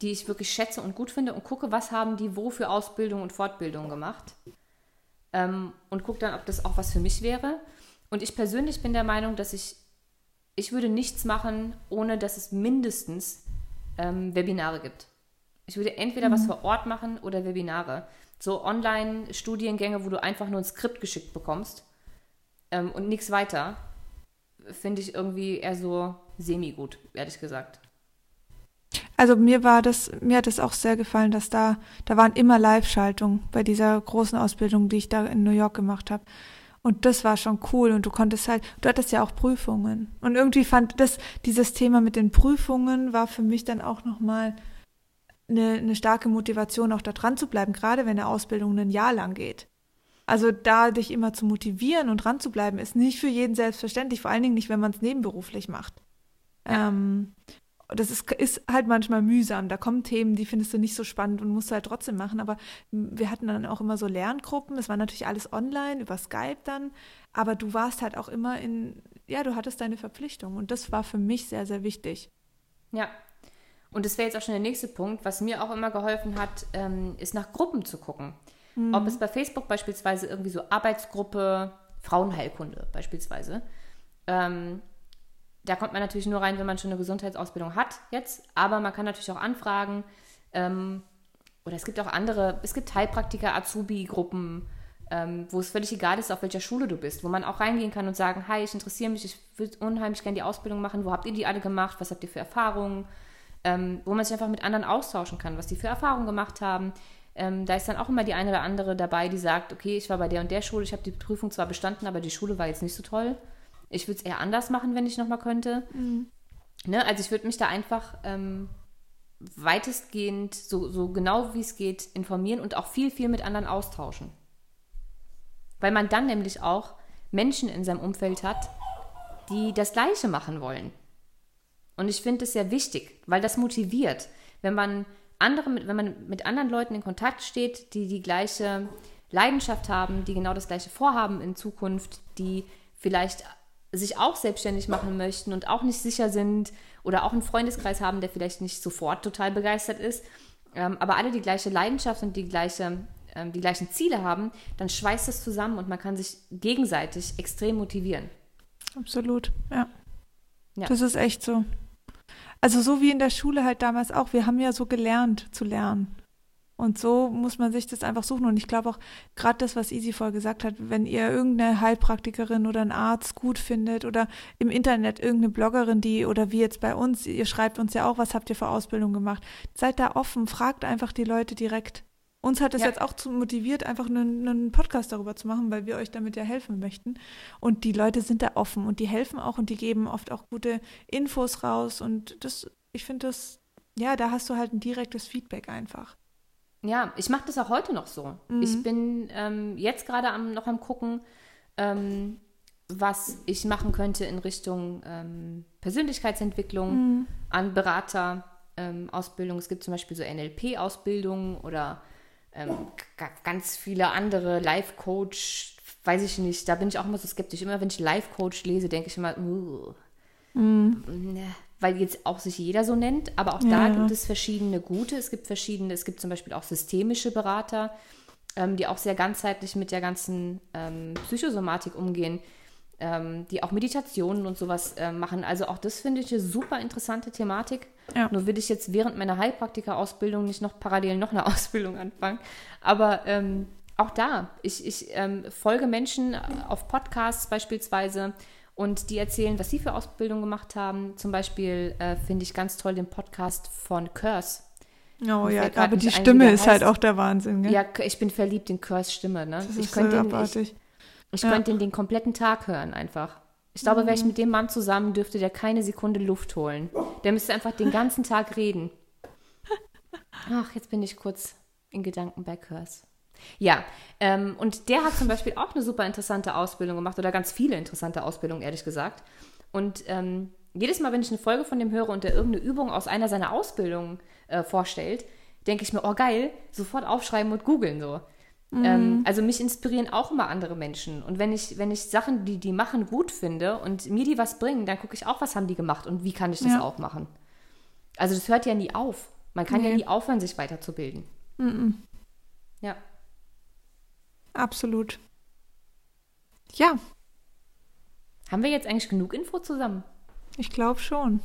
die ich wirklich schätze und gut finde und gucke, was haben die wo für Ausbildung und Fortbildung gemacht. Ähm, und gucke dann, ob das auch was für mich wäre. Und ich persönlich bin der Meinung, dass ich, ich würde nichts machen, ohne dass es mindestens ähm, Webinare gibt. Ich würde entweder mhm. was vor Ort machen oder Webinare. So Online-Studiengänge, wo du einfach nur ein Skript geschickt bekommst ähm, und nichts weiter, finde ich irgendwie eher so semi-gut, ehrlich gesagt. Also mir war das, mir hat es auch sehr gefallen, dass da, da waren immer Live-Schaltungen bei dieser großen Ausbildung, die ich da in New York gemacht habe. Und das war schon cool und du konntest halt, du hattest ja auch Prüfungen. Und irgendwie fand das, dieses Thema mit den Prüfungen war für mich dann auch nochmal eine, eine starke Motivation, auch da dran zu bleiben, gerade wenn eine Ausbildung ein Jahr lang geht. Also da dich immer zu motivieren und dran zu bleiben, ist nicht für jeden selbstverständlich, vor allen Dingen nicht, wenn man es nebenberuflich macht. Ja. Ähm, das ist, ist halt manchmal mühsam. Da kommen Themen, die findest du nicht so spannend und musst du halt trotzdem machen. Aber wir hatten dann auch immer so Lerngruppen. Es war natürlich alles online, über Skype dann. Aber du warst halt auch immer in, ja, du hattest deine Verpflichtung. Und das war für mich sehr, sehr wichtig. Ja. Und das wäre jetzt auch schon der nächste Punkt. Was mir auch immer geholfen hat, ähm, ist nach Gruppen zu gucken. Mhm. Ob es bei Facebook beispielsweise irgendwie so Arbeitsgruppe Frauenheilkunde beispielsweise. Ähm, da kommt man natürlich nur rein, wenn man schon eine Gesundheitsausbildung hat jetzt. Aber man kann natürlich auch anfragen. Ähm, oder es gibt auch andere, es gibt Heilpraktiker, Azubi-Gruppen, ähm, wo es völlig egal ist, auf welcher Schule du bist, wo man auch reingehen kann und sagen, hi, ich interessiere mich, ich würde unheimlich gerne die Ausbildung machen, wo habt ihr die alle gemacht, was habt ihr für Erfahrungen, ähm, wo man sich einfach mit anderen austauschen kann, was die für Erfahrungen gemacht haben. Ähm, da ist dann auch immer die eine oder andere dabei, die sagt, okay, ich war bei der und der Schule, ich habe die Prüfung zwar bestanden, aber die Schule war jetzt nicht so toll. Ich würde es eher anders machen, wenn ich nochmal könnte. Mhm. Ne? Also ich würde mich da einfach ähm, weitestgehend, so, so genau wie es geht, informieren und auch viel, viel mit anderen austauschen. Weil man dann nämlich auch Menschen in seinem Umfeld hat, die das Gleiche machen wollen. Und ich finde es sehr wichtig, weil das motiviert. Wenn man andere, wenn man mit anderen Leuten in Kontakt steht, die die gleiche Leidenschaft haben, die genau das gleiche vorhaben in Zukunft, die vielleicht sich auch selbstständig machen möchten und auch nicht sicher sind oder auch einen Freundeskreis haben, der vielleicht nicht sofort total begeistert ist, ähm, aber alle die gleiche Leidenschaft und die gleiche ähm, die gleichen Ziele haben, dann schweißt es zusammen und man kann sich gegenseitig extrem motivieren. Absolut, ja. ja. Das ist echt so. Also so wie in der Schule halt damals auch. Wir haben ja so gelernt zu lernen. Und so muss man sich das einfach suchen. Und ich glaube auch, gerade das, was Easy vorher gesagt hat, wenn ihr irgendeine Heilpraktikerin oder einen Arzt gut findet oder im Internet irgendeine Bloggerin, die oder wie jetzt bei uns, ihr schreibt uns ja auch, was habt ihr für Ausbildung gemacht. Seid da offen, fragt einfach die Leute direkt. Uns hat es ja. jetzt auch zu motiviert, einfach einen, einen, Podcast darüber zu machen, weil wir euch damit ja helfen möchten. Und die Leute sind da offen und die helfen auch und die geben oft auch gute Infos raus. Und das, ich finde das, ja, da hast du halt ein direktes Feedback einfach. Ja, ich mache das auch heute noch so. Mhm. Ich bin ähm, jetzt gerade am, noch am gucken, ähm, was ich machen könnte in Richtung ähm, Persönlichkeitsentwicklung mhm. an Beraterausbildung. Ähm, es gibt zum Beispiel so NLP-Ausbildungen oder ähm, ganz viele andere Life-Coach, weiß ich nicht. Da bin ich auch immer so skeptisch. Immer wenn ich Life-Coach lese, denke ich immer, uh, ne, weil jetzt auch sich jeder so nennt, aber auch ja. da gibt es verschiedene gute. Es gibt verschiedene, es gibt zum Beispiel auch systemische Berater, ähm, die auch sehr ganzheitlich mit der ganzen ähm, Psychosomatik umgehen, ähm, die auch Meditationen und sowas äh, machen. Also auch das finde ich eine super interessante Thematik. Ja. Nur will ich jetzt während meiner Heilpraktiker-Ausbildung nicht noch parallel noch eine Ausbildung anfangen. Aber ähm, auch da, ich, ich ähm, folge Menschen auf Podcasts beispielsweise, und die erzählen, was sie für Ausbildung gemacht haben. Zum Beispiel äh, finde ich ganz toll den Podcast von Curse. Oh ja, aber die Stimme ist halt heißt. halt auch der Wahnsinn. Gell? Ja, ich bin verliebt in Curse Stimme. Ne? Das ich könnte so den, ich, ich ja. könnte den den kompletten Tag hören einfach. Ich glaube, mhm. wäre ich mit dem Mann zusammen, dürfte der keine Sekunde Luft holen. Der müsste einfach den ganzen Tag reden. Ach, jetzt bin ich kurz in Gedanken bei Curse. Ja, ähm, und der hat zum Beispiel auch eine super interessante Ausbildung gemacht oder ganz viele interessante Ausbildungen, ehrlich gesagt. Und ähm, jedes Mal, wenn ich eine Folge von dem höre und der irgendeine Übung aus einer seiner Ausbildungen äh, vorstellt, denke ich mir, oh geil, sofort aufschreiben und googeln so. Mhm. Ähm, also mich inspirieren auch immer andere Menschen. Und wenn ich, wenn ich Sachen, die die machen, gut finde und mir die was bringen, dann gucke ich auch, was haben die gemacht und wie kann ich das ja. auch machen. Also das hört ja nie auf. Man kann nee. ja nie aufhören, sich weiterzubilden. Mhm. Ja. Absolut. Ja. Haben wir jetzt eigentlich genug Info zusammen? Ich glaube schon.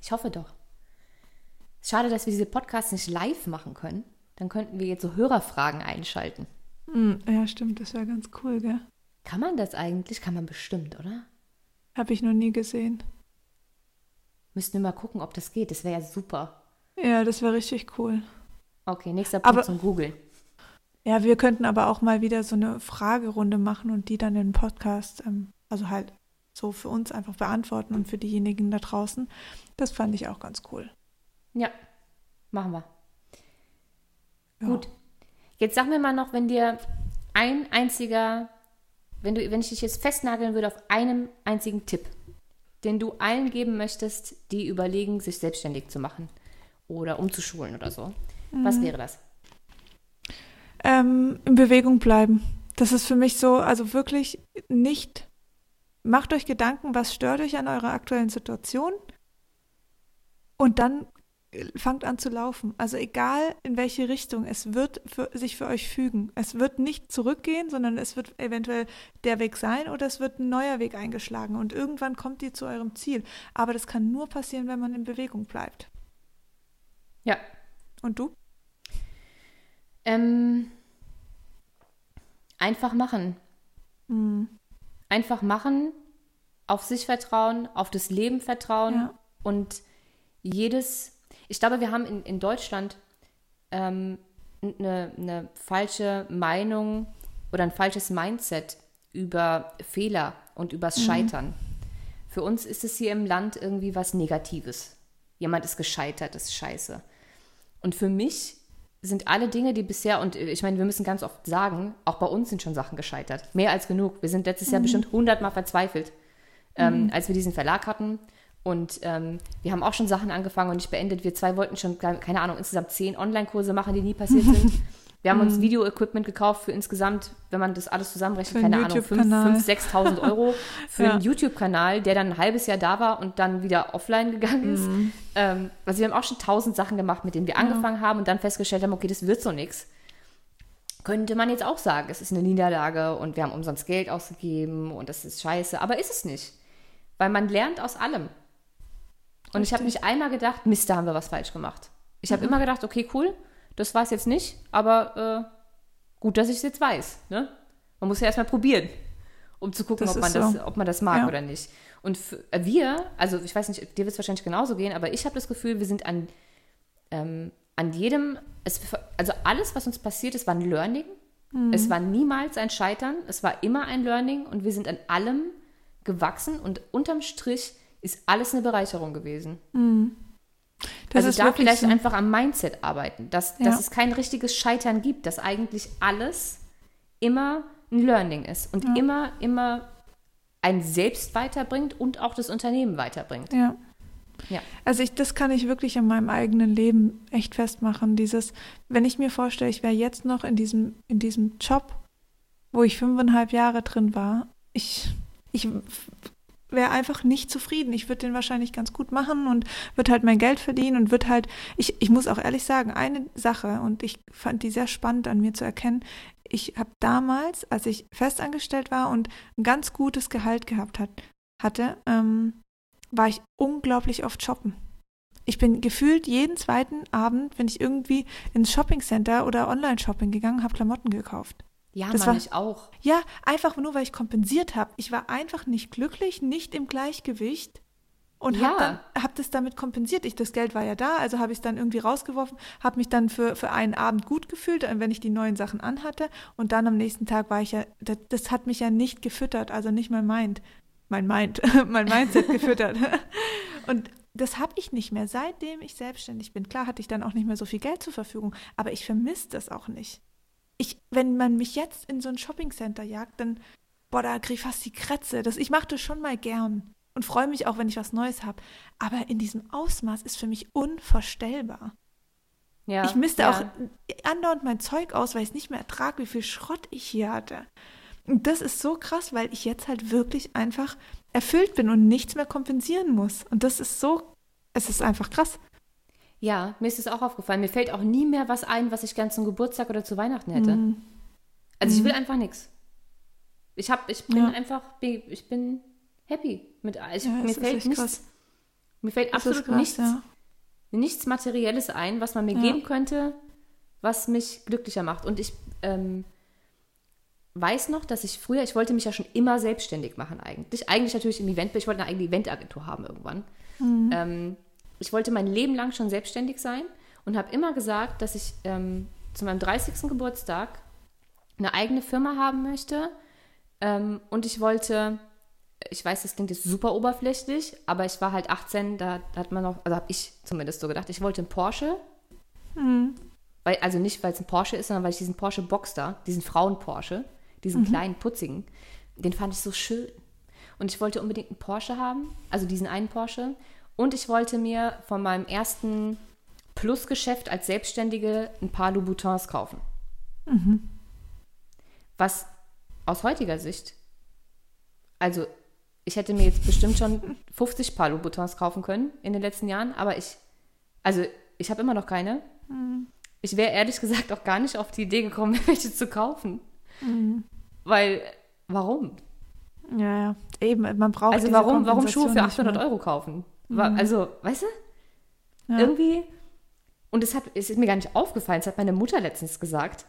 Ich hoffe doch. Schade, dass wir diese Podcasts nicht live machen können. Dann könnten wir jetzt so Hörerfragen einschalten. Mm, ja, stimmt. Das wäre ganz cool, gell? Kann man das eigentlich? Kann man bestimmt, oder? Habe ich noch nie gesehen. Müssten wir mal gucken, ob das geht. Das wäre ja super. Ja, das wäre richtig cool. Okay, nächster Punkt Aber, zum Google. Ja, wir könnten aber auch mal wieder so eine Fragerunde machen und die dann im Podcast, ähm, also halt so für uns einfach beantworten und für diejenigen da draußen. Das fand ich auch ganz cool. Ja, machen wir. Ja. Gut. Jetzt sag mir mal noch, wenn dir ein einziger, wenn du, wenn ich dich jetzt festnageln würde auf einem einzigen Tipp, den du allen geben möchtest, die überlegen, sich selbstständig zu machen oder umzuschulen oder so. Mhm. Was wäre das? ähm, in Bewegung bleiben. Das ist für mich so, also wirklich nicht, macht euch Gedanken, was stört euch an eurer aktuellen Situation und dann fangt an zu laufen. Also egal in welche Richtung, es wird für, sich für euch fügen. Es wird nicht zurückgehen, sondern es wird eventuell der Weg sein oder es wird ein neuer Weg eingeschlagen und irgendwann kommt ihr zu eurem Ziel. Aber das kann nur passieren, wenn man in Bewegung bleibt. Ja. Und du? Ähm, einfach machen. Mhm. Einfach machen, auf sich vertrauen, auf das Leben vertrauen ja. und jedes, ich glaube, wir haben in, in Deutschland ähm, eine, eine falsche Meinung oder ein falsches Mindset über Fehler und übers mhm. Scheitern. Für uns ist es hier im Land irgendwie was Negatives. Jemand ist gescheitert, ist scheiße. Und für mich sind alle Dinge, die bisher, und ich meine, wir müssen ganz oft sagen, auch bei uns sind schon Sachen gescheitert. Mehr als genug. Wir sind letztes mhm. Jahr bestimmt hundertmal verzweifelt, ähm, mhm. als wir diesen Verlag hatten. Und ähm, wir haben auch schon Sachen angefangen und nicht beendet. Wir zwei wollten schon, keine Ahnung, insgesamt zehn Online-Kurse machen, die nie passiert sind. Wir haben uns mhm. Video-Equipment gekauft für insgesamt, wenn man das alles zusammenrechnet, keine Ahnung, 5.000, 6.000 Euro für ja. einen YouTube-Kanal, der dann ein halbes Jahr da war und dann wieder offline gegangen ist. Mhm. Ähm, also wir haben auch schon tausend Sachen gemacht, mit denen wir ja. angefangen haben und dann festgestellt haben, okay, das wird so nichts. könnte man jetzt auch sagen, es ist eine Niederlage und wir haben umsonst Geld ausgegeben und das ist scheiße. Aber ist es nicht. Weil man lernt aus allem. Und ich habe nicht einmal gedacht, Mist, da haben wir was falsch gemacht. Ich habe mhm. immer gedacht, okay, cool, das war es jetzt nicht, aber äh, gut, dass ich es jetzt weiß. Ne? Man muss ja erstmal probieren, um zu gucken, ob man, so. das, ob man das mag ja. oder nicht. Und für, äh, wir, also ich weiß nicht, dir wird es wahrscheinlich genauso gehen, aber ich habe das Gefühl, wir sind an, ähm, an jedem, es, also alles, was uns passiert ist, war ein Learning. Mhm. Es war niemals ein Scheitern, es war immer ein Learning und wir sind an allem gewachsen und unterm Strich ist alles eine Bereicherung gewesen. Mhm. Das also da vielleicht so. einfach am Mindset arbeiten, dass, ja. dass es kein richtiges Scheitern gibt, dass eigentlich alles immer ein Learning ist und ja. immer, immer ein Selbst weiterbringt und auch das Unternehmen weiterbringt. Ja. Ja. Also ich, das kann ich wirklich in meinem eigenen Leben echt festmachen. Dieses, wenn ich mir vorstelle, ich wäre jetzt noch in diesem, in diesem Job, wo ich fünfeinhalb Jahre drin war, ich, ich wäre einfach nicht zufrieden. Ich würde den wahrscheinlich ganz gut machen und würde halt mein Geld verdienen und würde halt, ich, ich muss auch ehrlich sagen, eine Sache, und ich fand die sehr spannend an mir zu erkennen, ich habe damals, als ich festangestellt war und ein ganz gutes Gehalt gehabt hat, hatte, ähm, war ich unglaublich oft shoppen. Ich bin gefühlt jeden zweiten Abend, wenn ich irgendwie ins Shoppingcenter oder Online-Shopping gegangen, habe Klamotten gekauft. Ja, das war ich auch. Ja, einfach nur, weil ich kompensiert habe. Ich war einfach nicht glücklich, nicht im Gleichgewicht und ja. habe hab das damit kompensiert. Ich, das Geld war ja da, also habe ich es dann irgendwie rausgeworfen, habe mich dann für, für einen Abend gut gefühlt, wenn ich die neuen Sachen anhatte. Und dann am nächsten Tag war ich ja, das, das hat mich ja nicht gefüttert, also nicht mein Mind, mein Mind, mein Mindset gefüttert. Und das habe ich nicht mehr, seitdem ich selbstständig bin. Klar hatte ich dann auch nicht mehr so viel Geld zur Verfügung, aber ich vermisse das auch nicht ich, wenn man mich jetzt in so ein Shoppingcenter jagt, dann, boah, da kriege ich fast die Krätze. Das, ich mache das schon mal gern und freue mich auch, wenn ich was Neues habe. Aber in diesem Ausmaß ist für mich unvorstellbar. Ja, ich misste ja. auch andauernd mein Zeug aus, weil ich es nicht mehr ertrage, wie viel Schrott ich hier hatte. Und das ist so krass, weil ich jetzt halt wirklich einfach erfüllt bin und nichts mehr kompensieren muss. Und das ist so, es ist einfach krass. Ja, mir ist es auch aufgefallen. Mir fällt auch nie mehr was ein, was ich gern zum Geburtstag oder zu Weihnachten hätte. Mhm. Also ich will mhm. einfach nichts. Ich hab, ich bin ja. einfach, ich bin happy mit ich, ja, mir fällt nichts. Krass. Mir fällt absolut krass, nichts, ja. nichts Materielles ein, was man mir geben könnte, was mich glücklicher macht. Und ich ähm, weiß noch, dass ich früher, ich wollte mich ja schon immer selbstständig machen eigentlich. Eigentlich natürlich im Event, ich wollte eine eigene Eventagentur haben irgendwann. Mhm. Ähm, ich wollte mein Leben lang schon selbstständig sein und habe immer gesagt, dass ich ähm, zu meinem 30. Geburtstag eine eigene Firma haben möchte. Ähm, und ich wollte, ich weiß, das klingt jetzt super oberflächlich, aber ich war halt 18, da, hat man noch, also habe ich zumindest so gedacht, ich wollte einen Porsche. Mhm. Weil, also nicht, weil es ein Porsche ist, sondern weil ich diesen Porsche Boxster, diesen Frauen-Porsche, diesen mhm. kleinen, putzigen, den fand ich so schön. Und ich wollte unbedingt einen Porsche haben, also diesen einen Porsche. Und ich wollte mir von meinem ersten Plusgeschäft als Selbstständige ein paar Louboutins kaufen. Mhm. Was aus heutiger Sicht, also ich hätte mir jetzt bestimmt schon 50 Paar Louboutins kaufen können in den letzten Jahren, aber ich, also ich habe immer noch keine. Mhm. Ich wäre ehrlich gesagt auch gar nicht auf die Idee gekommen, welche zu kaufen. Mhm. Weil, warum? Ja, ja, eben, man braucht Also warum, warum Schuhe für 800 Euro kaufen? Mhm. Also, weißt du? Ja. Irgendwie. Und es, hat, es ist mir gar nicht aufgefallen, es hat meine Mutter letztens gesagt.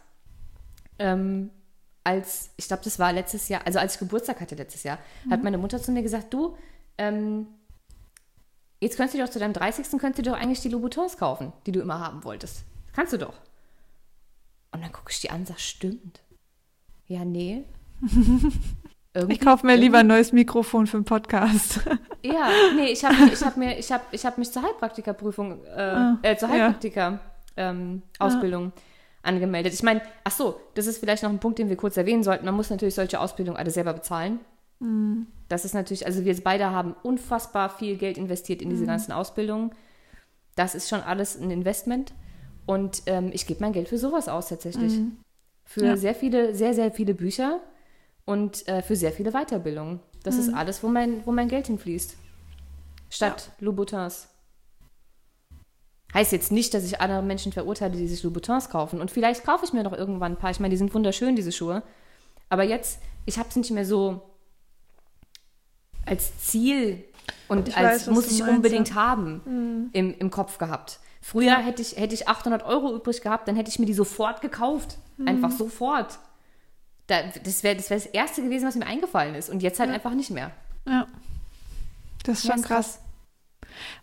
Ähm, als, ich glaube, das war letztes Jahr, also als ich Geburtstag hatte letztes Jahr, mhm. hat meine Mutter zu mir gesagt, du, ähm, jetzt könntest du doch zu deinem 30. könntest du doch eigentlich die Louboutins kaufen, die du immer haben wolltest. Kannst du doch. Und dann gucke ich die an und sage, stimmt. Ja, nee. Irgendwie, ich kaufe mir lieber ein neues Mikrofon für einen Podcast. Ja, nee, ich habe ich hab mir, ich hab, ich hab mich zur Heilpraktikerprüfung, äh, ah, äh zur Heilpraktiker-Ausbildung ja. ähm, angemeldet. Ich meine, ach so, das ist vielleicht noch ein Punkt, den wir kurz erwähnen sollten. Man muss natürlich solche Ausbildungen alle selber bezahlen. Mhm. Das ist natürlich, also wir beide haben unfassbar viel Geld investiert in diese mhm. ganzen Ausbildungen. Das ist schon alles ein Investment. Und ähm, ich gebe mein Geld für sowas aus tatsächlich. Mhm. Für ja. sehr viele, sehr, sehr viele Bücher und äh, für sehr viele Weiterbildungen. Das mhm. ist alles, wo mein, wo mein Geld hinfließt. Statt ja. Louboutins. Heißt jetzt nicht, dass ich andere Menschen verurteile, die sich Louboutins kaufen. Und vielleicht kaufe ich mir noch irgendwann ein paar. Ich meine, die sind wunderschön, diese Schuhe. Aber jetzt, ich habe es nicht mehr so als Ziel und ich als weiß, muss ich meinst, unbedingt ja. haben mhm. im, im Kopf gehabt. Früher hätte ich, hätte ich 800 Euro übrig gehabt, dann hätte ich mir die sofort gekauft. Mhm. Einfach sofort. Da, das wäre das, wär das Erste gewesen, was mir eingefallen ist. Und jetzt halt ja. einfach nicht mehr. Ja. Das ist schon krass. krass.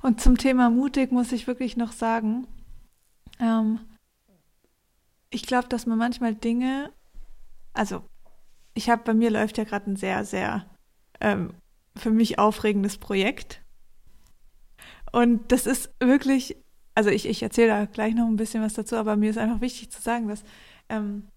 Und zum Thema mutig muss ich wirklich noch sagen, ähm, ich glaube, dass man manchmal Dinge, also ich habe, bei mir läuft ja gerade ein sehr, sehr ähm, für mich aufregendes Projekt. Und das ist wirklich, also ich, ich erzähle da gleich noch ein bisschen was dazu, aber mir ist einfach wichtig zu sagen, dass ähm,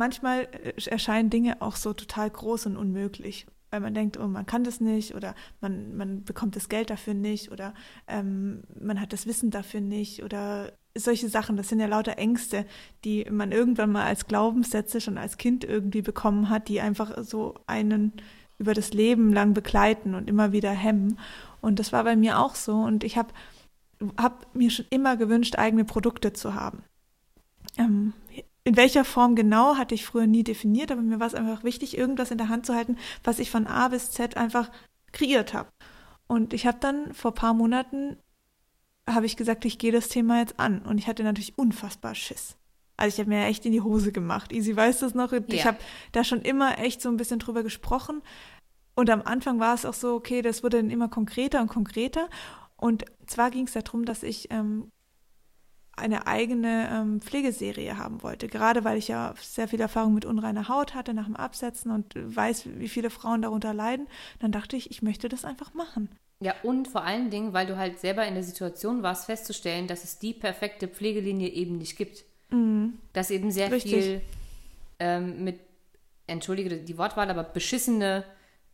manchmal äh, erscheinen Dinge auch so total groß und unmöglich, weil man denkt, oh, man kann das nicht oder man, man bekommt das Geld dafür nicht oder ähm, man hat das Wissen dafür nicht oder solche Sachen, das sind ja lauter Ängste, die man irgendwann mal als Glaubenssätze schon als Kind irgendwie bekommen hat, die einfach so einen über das Leben lang begleiten und immer wieder hemmen. Und das war bei mir auch so. Und ich habe hab mir schon immer gewünscht, eigene Produkte zu haben. Ähm, in welcher Form genau hatte ich früher nie definiert, aber mir war es einfach wichtig, irgendwas in der Hand zu halten, was ich von A bis Z einfach kreiert habe. Und ich habe dann vor ein paar Monaten habe ich gesagt, ich gehe das Thema jetzt an. Und ich hatte natürlich unfassbar Schiss. Also ich habe mir echt in die Hose gemacht. Easy weiß das noch. Ich yeah. habe da schon immer echt so ein bisschen drüber gesprochen. Und am Anfang war es auch so, okay, das wurde dann immer konkreter und konkreter. Und zwar ging es darum, dass ich ähm, eine eigene ähm, Pflegeserie haben wollte. Gerade weil ich ja sehr viel Erfahrung mit unreiner Haut hatte nach dem Absetzen und weiß, wie viele Frauen darunter leiden. Dann dachte ich, ich möchte das einfach machen. Ja, und vor allen Dingen, weil du halt selber in der Situation warst, festzustellen, dass es die perfekte Pflegelinie eben nicht gibt. Mhm. Dass eben sehr Richtig. viel ähm, mit, entschuldige die Wortwahl, aber beschissene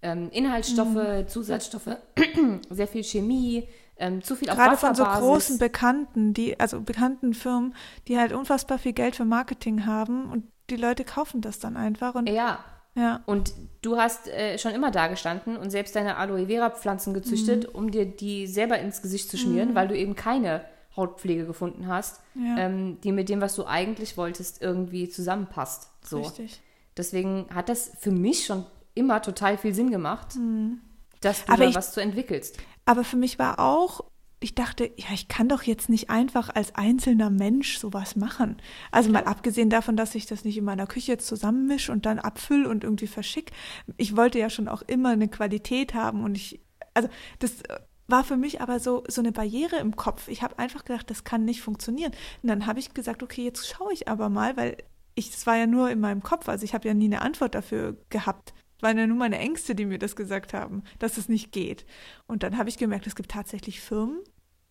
ähm, Inhaltsstoffe, mhm. Zusatzstoffe, sehr viel Chemie, ähm, zu viel auf Gerade von so großen Bekannten, die, also bekannten Firmen, die halt unfassbar viel Geld für Marketing haben und die Leute kaufen das dann einfach. Und, ja. ja. Und du hast äh, schon immer da gestanden und selbst deine Aloe Vera Pflanzen gezüchtet, mhm. um dir die selber ins Gesicht zu schmieren, mhm. weil du eben keine Hautpflege gefunden hast, ja. ähm, die mit dem, was du eigentlich wolltest, irgendwie zusammenpasst. So. Richtig. Deswegen hat das für mich schon immer total viel Sinn gemacht, mhm. dass du aber da ich, was zu entwickelst. Aber für mich war auch, ich dachte, ja, ich kann doch jetzt nicht einfach als einzelner Mensch sowas machen. Also mal abgesehen davon, dass ich das nicht in meiner Küche jetzt zusammenmische und dann abfülle und irgendwie verschick. Ich wollte ja schon auch immer eine Qualität haben und ich, also das war für mich aber so, so eine Barriere im Kopf. Ich habe einfach gedacht, das kann nicht funktionieren. Und dann habe ich gesagt, okay, jetzt schaue ich aber mal, weil ich, das war ja nur in meinem Kopf, also ich habe ja nie eine Antwort dafür gehabt. Waren ja nur meine Ängste, die mir das gesagt haben, dass es nicht geht. Und dann habe ich gemerkt, es gibt tatsächlich Firmen,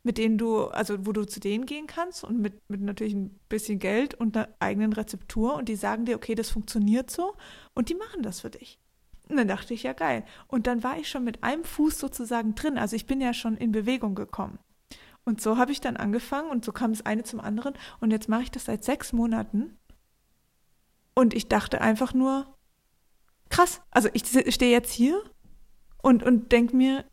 mit denen du, also wo du zu denen gehen kannst und mit, mit natürlich ein bisschen Geld und einer eigenen Rezeptur und die sagen dir, okay, das funktioniert so und die machen das für dich. Und dann dachte ich, ja geil. Und dann war ich schon mit einem Fuß sozusagen drin. Also ich bin ja schon in Bewegung gekommen. Und so habe ich dann angefangen und so kam das eine zum anderen. Und jetzt mache ich das seit sechs Monaten. Und ich dachte einfach nur, krass. Also ich stehe jetzt hier und, und denke mir,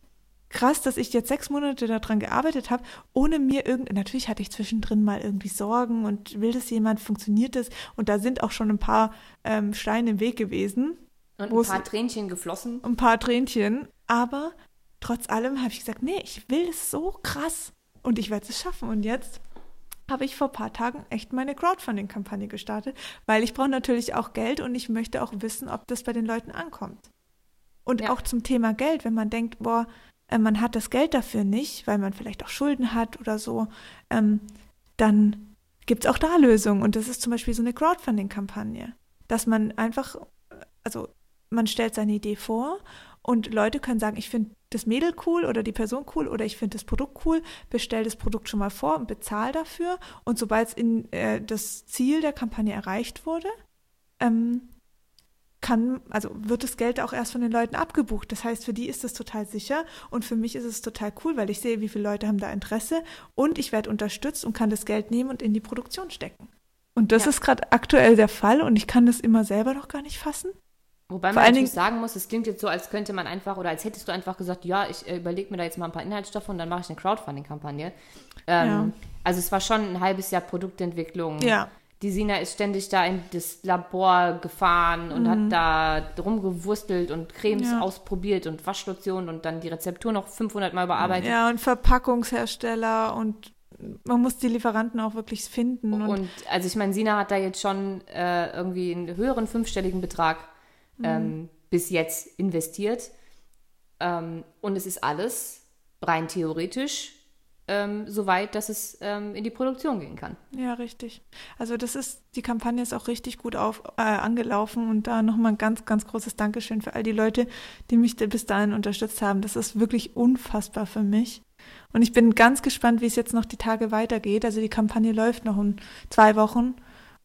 krass, dass ich jetzt sechs Monate daran gearbeitet habe, ohne mir irgend. Natürlich hatte ich zwischendrin mal irgendwie Sorgen und will das jemand, funktioniert das? Und da sind auch schon ein paar ähm, Steine im Weg gewesen. Und ein paar Tränchen geflossen. Ein paar Tränchen. Aber trotz allem habe ich gesagt, nee, ich will es so krass und ich werde es schaffen. Und jetzt habe ich vor ein paar Tagen echt meine Crowdfunding-Kampagne gestartet, weil ich brauche natürlich auch Geld und ich möchte auch wissen, ob das bei den Leuten ankommt. Und ja. auch zum Thema Geld, wenn man denkt, boah, äh, man hat das Geld dafür nicht, weil man vielleicht auch Schulden hat oder so, ähm, dann gibt es auch da Lösungen. Und das ist zum Beispiel so eine Crowdfunding-Kampagne, dass man einfach, also man stellt seine Idee vor und Leute können sagen, ich finde das Mädel cool oder die Person cool oder ich finde das Produkt cool, bestell das Produkt schon mal vor und bezahl dafür. Und sobald es in äh, das Ziel der Kampagne erreicht wurde, ähm, kann, also wird das Geld auch erst von den Leuten abgebucht. Das heißt, für die ist das total sicher und für mich ist es total cool, weil ich sehe, wie viele Leute haben da Interesse und ich werde unterstützt und kann das Geld nehmen und in die Produktion stecken. Und das ja. ist gerade aktuell der Fall und ich kann das immer selber noch gar nicht fassen. Wobei man natürlich sagen muss, es klingt jetzt so, als könnte man einfach oder als hättest du einfach gesagt, ja, ich äh, überlege mir da jetzt mal ein paar Inhaltsstoffe und dann mache ich eine Crowdfunding-Kampagne. Ähm, ja. Also es war schon ein halbes Jahr Produktentwicklung. Ja. Die Sina ist ständig da in das Labor gefahren und mhm. hat da rumgewurstelt und Cremes ja. ausprobiert und Waschlotionen und dann die Rezeptur noch 500 Mal bearbeitet. Ja, und Verpackungshersteller und man muss die Lieferanten auch wirklich finden. Und, und also ich meine, Sina hat da jetzt schon äh, irgendwie einen höheren fünfstelligen Betrag mhm. ähm, bis jetzt investiert. Ähm, und es ist alles rein theoretisch ähm, so weit, dass es ähm, in die Produktion gehen kann. Ja, richtig. Also das ist, die Kampagne ist auch richtig gut auf, äh, angelaufen und da nochmal ein ganz, ganz großes Dankeschön für all die Leute, die mich bis dahin unterstützt haben. Das ist wirklich unfassbar für mich. Und ich bin ganz gespannt, wie es jetzt noch die Tage weitergeht. Also die Kampagne läuft noch in zwei Wochen.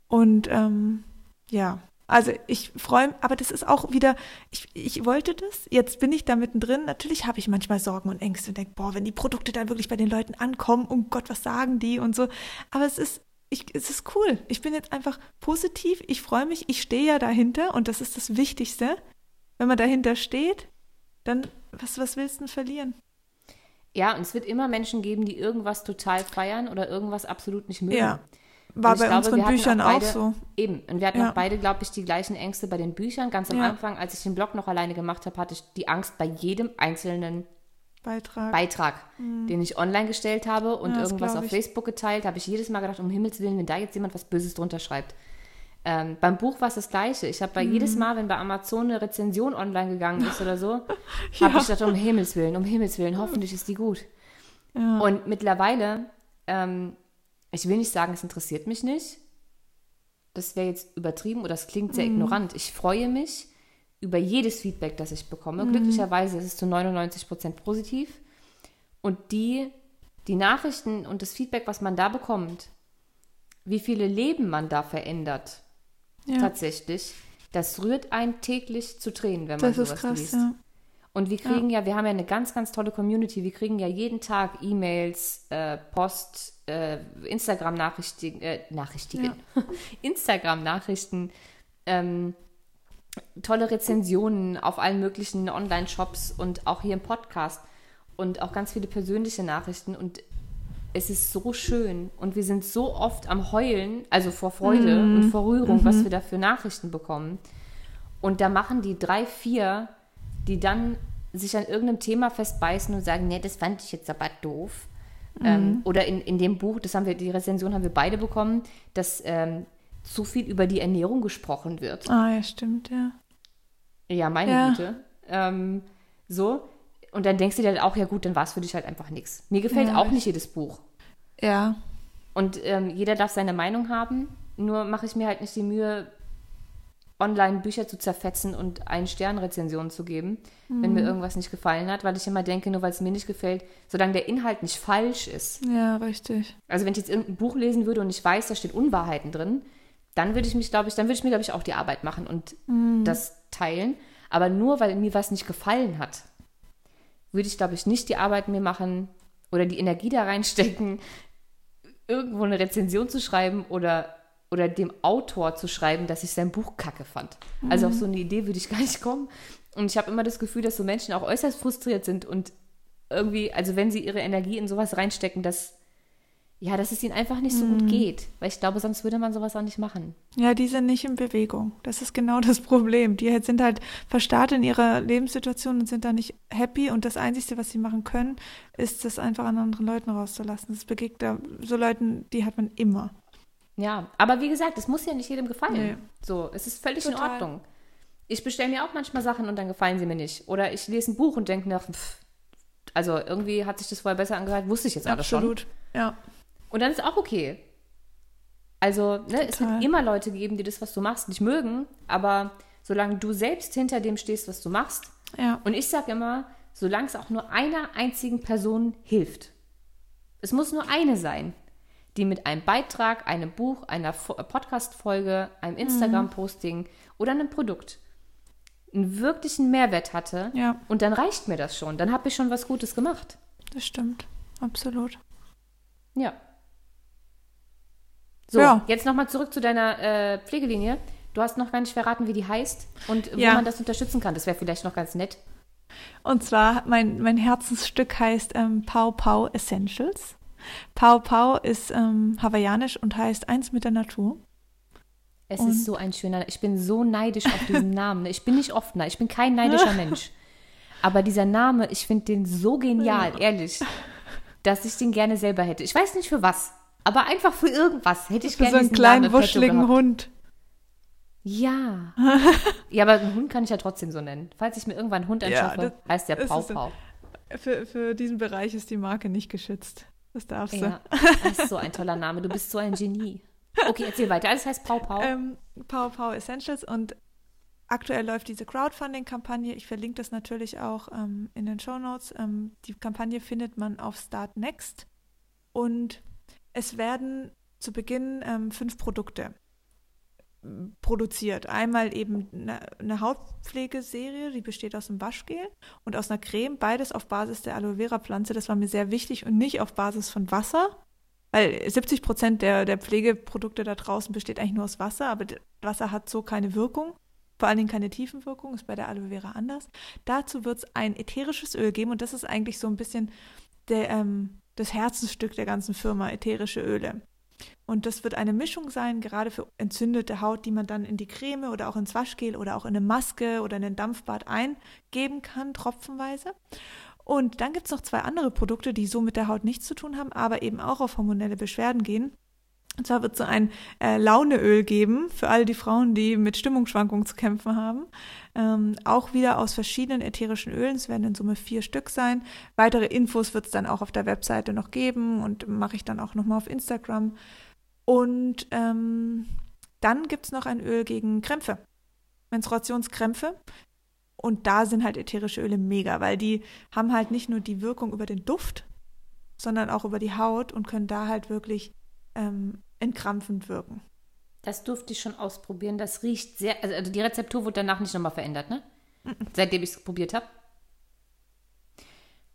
Und ähm, ja, also ich freue mich, aber das ist auch wieder, ich, ich wollte das, jetzt bin ich da mittendrin. Natürlich habe ich manchmal Sorgen und Ängste und denke, boah, wenn die Produkte dann wirklich bei den Leuten ankommen, um Gott, was sagen die und so. Aber es ist, ich, es ist cool. Ich bin jetzt einfach positiv, ich freue mich, ich stehe ja dahinter und das ist das Wichtigste. Wenn man dahinter steht, dann, was, was willst du denn verlieren? Ja, und es wird immer Menschen geben, die irgendwas total feiern oder irgendwas absolut nicht mögen. Ja. War bei glaube, unseren Büchern auch, beide, auch, so. Eben. Und wir hatten ja. auch beide, glaube ich, die gleichen Ängste bei den Büchern. Ganz am ja. Anfang, als ich den Blog noch alleine gemacht habe, hatte ich die Angst bei jedem einzelnen Beitrag, Beitrag mhm. den ich online gestellt habe und ja, irgendwas auf Facebook geteilt, habe ich jedes Mal gedacht, um Himmels Willen, wenn da jetzt jemand was Böses drunter schreibt. Ähm, beim Buch war es das Gleiche. Ich habe bei mhm. jedes Mal, wenn bei Amazon eine Rezension online gegangen ist oder so, ja. habe ich gedacht, um Himmels Willen, um Himmels Willen, hoffentlich ist die gut. Ja. Und mittlerweile ähm, ich will nicht sagen, es interessiert mich nicht. Das wäre jetzt übertrieben oder es klingt sehr mm. ignorant. Ich freue mich über jedes Feedback, das ich bekomme. Mm. Glücklicherweise ist es zu 99 Prozent positiv. Und die, die Nachrichten und das Feedback, was man da bekommt, wie viele Leben man da verändert, ja. tatsächlich, das rührt einen täglich zu Tränen, wenn man das sowas krass, liest. Ja. Und wir kriegen ja. ja. wir haben ja eine ganz, ganz tolle Community. Wir kriegen ja jeden Tag E-Mails, äh, Post, äh, Instagram-Nachrichten, äh, Nachrichten, ja. Instagram-Nachrichten, ähm, tolle Rezensionen auf allen möglichen Online-Shops und auch hier im Podcast und auch ganz viele persönliche Nachrichten. Und es ist so schön und wir sind so oft am Heulen, also vor Freude mm. und vor Rührung, -hmm. was wir da für Nachrichten bekommen. Und da machen die drei, vier die dann sich an irgendeinem Thema festbeißen und sagen, nee, das fand ich jetzt aber doof. Mhm. Ähm, oder in, in dem Buch, das haben wir, die Rezension haben wir beide bekommen, dass ähm, zu viel über die Ernährung gesprochen wird. Ah, ja, stimmt, ja. Ja, meine ja. Güte. Ähm, so. Und dann denkst du dir halt auch, ja gut, dann war es für dich halt einfach nichts. Mir gefällt ja, auch nicht jedes Buch. Ja. Und ähm, jeder darf seine Meinung haben. Nur mache ich mir halt nicht die Mühe, online Bücher zu zerfetzen und einen Stern Rezensionen zu geben, mhm. wenn mir mhm. irgendwas nicht gefallen hat, weil ich immer denke, nur weil es mir nicht gefällt, solange der Inhalt nicht falsch ist. Ja, richtig. Also wenn ich jetzt irgendein Buch lesen würde und ich weiß, da steht Unwahrheiten drin, dann würde ich mich, glaube ich, dann würde ich mir, glaube ich, auch die Arbeit machen und mhm. das teilen. Aber nur weil mir was nicht gefallen hat, würde ich, glaube ich, nicht die Arbeit mir machen oder die Energie da reinstecken, irgendwo eine Rezension zu schreiben oder oder dem Autor zu schreiben, dass ich sein Buch kacke fand. Mhm. Also auf so eine Idee würde ich gar nicht kommen. Und ich habe immer das Gefühl, dass so Menschen auch äußerst frustriert sind und irgendwie, also wenn sie ihre Energie in sowas reinstecken, dass ja, dass es ihnen einfach nicht so mhm. gut geht. Weil ich glaube, sonst würde man sowas auch nicht machen. Ja, die sind nicht in Bewegung. Das ist genau das Problem. Die sind halt verstarrt in ihrer Lebenssituation und sind da nicht happy. Und das Einzige, was sie machen können, ist, das einfach an anderen Leuten rauszulassen. Das begegnet so Leuten, die hat man immer. Ja, aber wie gesagt, es muss ja nicht jedem gefallen. Nee. So, es ist völlig Total. in Ordnung. Ich bestelle mir auch manchmal Sachen und dann gefallen sie mir nicht. Oder ich lese ein Buch und denke nach, pff, also irgendwie hat sich das vorher besser angehört, wusste ich jetzt alles schon. Absolut, ja. Und dann ist auch okay. Also, ne, es wird immer Leute geben, die das, was du machst, nicht mögen, aber solange du selbst hinter dem stehst, was du machst, ja. und ich sage immer, solange es auch nur einer einzigen Person hilft. Es muss nur eine sein, die mit einem Beitrag, einem Buch, einer Podcast-Folge, einem mhm. Instagram-Posting oder einem Produkt einen wirklichen Mehrwert hatte. Ja. Und dann reicht mir das schon. Dann habe ich schon was Gutes gemacht. Das stimmt. Absolut. Ja. So, ja. jetzt nochmal zurück zu deiner äh, Pflegelinie. du hast noch gar nicht verraten, wie die heißt und wo ja. man das unterstützen kann. Das wäre vielleicht noch ganz nett. Und zwar, mein, mein Herzensstück heißt ähm, Pau Pau Essentials. Pau Pau ist ähm, hawaiianisch und heißt eins mit der Natur. Es und ist so ein schöner, ich bin so neidisch auf diesen Namen. Ich bin nicht oft ich bin kein neidischer Mensch. Aber dieser Name, ich finde den so genial, ja. ehrlich, dass ich den gerne selber hätte. Ich weiß nicht für was, aber einfach für irgendwas hätte ich für gerne so einen kleinen wuscheligen Hund. Ja. ja, aber einen Hund kann ich ja trotzdem so nennen. Falls ich mir irgendwann einen Hund anschaffe, ja, das, heißt der Pau Pau. Für, für diesen Bereich ist die Marke nicht geschützt. Das darfst du. Ja, das ist so ein toller Name. Du bist so ein Genie. Okay, erzähl weiter. Das heißt Pau Pau. Ähm, Pau Pau Essentials und aktuell läuft diese Crowdfunding-Kampagne. Ich verlinke das natürlich auch ähm, in den Show Notes. Ähm, die Kampagne findet man auf Start Next und es werden zu Beginn ähm, fünf Produkte produziert. Einmal eben eine, eine, Hautpflegeserie, die besteht aus einem Waschgel und aus einer Creme, beides auf Basis der Aloe Vera Pflanze. Das war mir sehr wichtig und nicht auf Basis von Wasser, weil 70 Prozent der, der Pflegeprodukte da draußen besteht eigentlich nur aus Wasser, aber Wasser hat so keine Wirkung. Vor allen Dingen keine Tiefenwirkung, ist bei der Aloe Vera anders. Dazu wird es ein ätherisches Öl geben und das ist eigentlich so ein bisschen der, ähm, das Herzensstück der ganzen Firma, ätherische Öle. Und das wird eine Mischung sein, gerade für entzündete Haut, die man dann in die Creme oder auch ins Waschgel oder auch in eine Maske oder in ein Dampfbad eingeben kann, tropfenweise. Und dann gibt es noch zwei andere Produkte, die so mit der Haut nichts zu tun haben, aber eben auch auf hormonelle Beschwerden gehen. Und zwar wird es so ein äh, Launeöl geben für all die Frauen, die mit Stimmungsschwankungen zu kämpfen haben. Ähm, auch wieder aus verschiedenen ätherischen Ölen. Es werden in Summe vier Stück sein. Weitere Infos wird es dann auch auf der Webseite noch geben und mache ich dann auch nochmal auf Instagram. Und ähm, dann gibt es noch ein Öl gegen Krämpfe, Menstruationskrämpfe. Und da sind halt ätherische Öle mega, weil die haben halt nicht nur die Wirkung über den Duft, sondern auch über die Haut und können da halt wirklich ähm, entkrampfend wirken. Das durfte ich schon ausprobieren. Das riecht sehr. Also, also die Rezeptur wurde danach nicht nochmal verändert, ne? Mm -mm. Seitdem ich es probiert habe.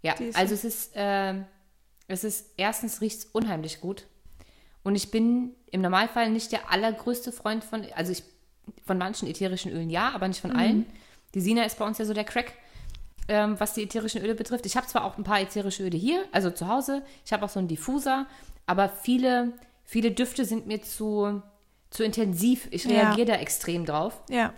Ja, also es ist, äh, es ist, erstens riecht es unheimlich gut. Und ich bin im Normalfall nicht der allergrößte Freund von, also ich, von manchen ätherischen Ölen ja, aber nicht von mhm. allen. Die Sina ist bei uns ja so der Crack, ähm, was die ätherischen Öle betrifft. Ich habe zwar auch ein paar ätherische Öle hier, also zu Hause. Ich habe auch so einen Diffuser, aber viele, viele Düfte sind mir zu, zu intensiv. Ich reagiere ja. da extrem drauf. Ja.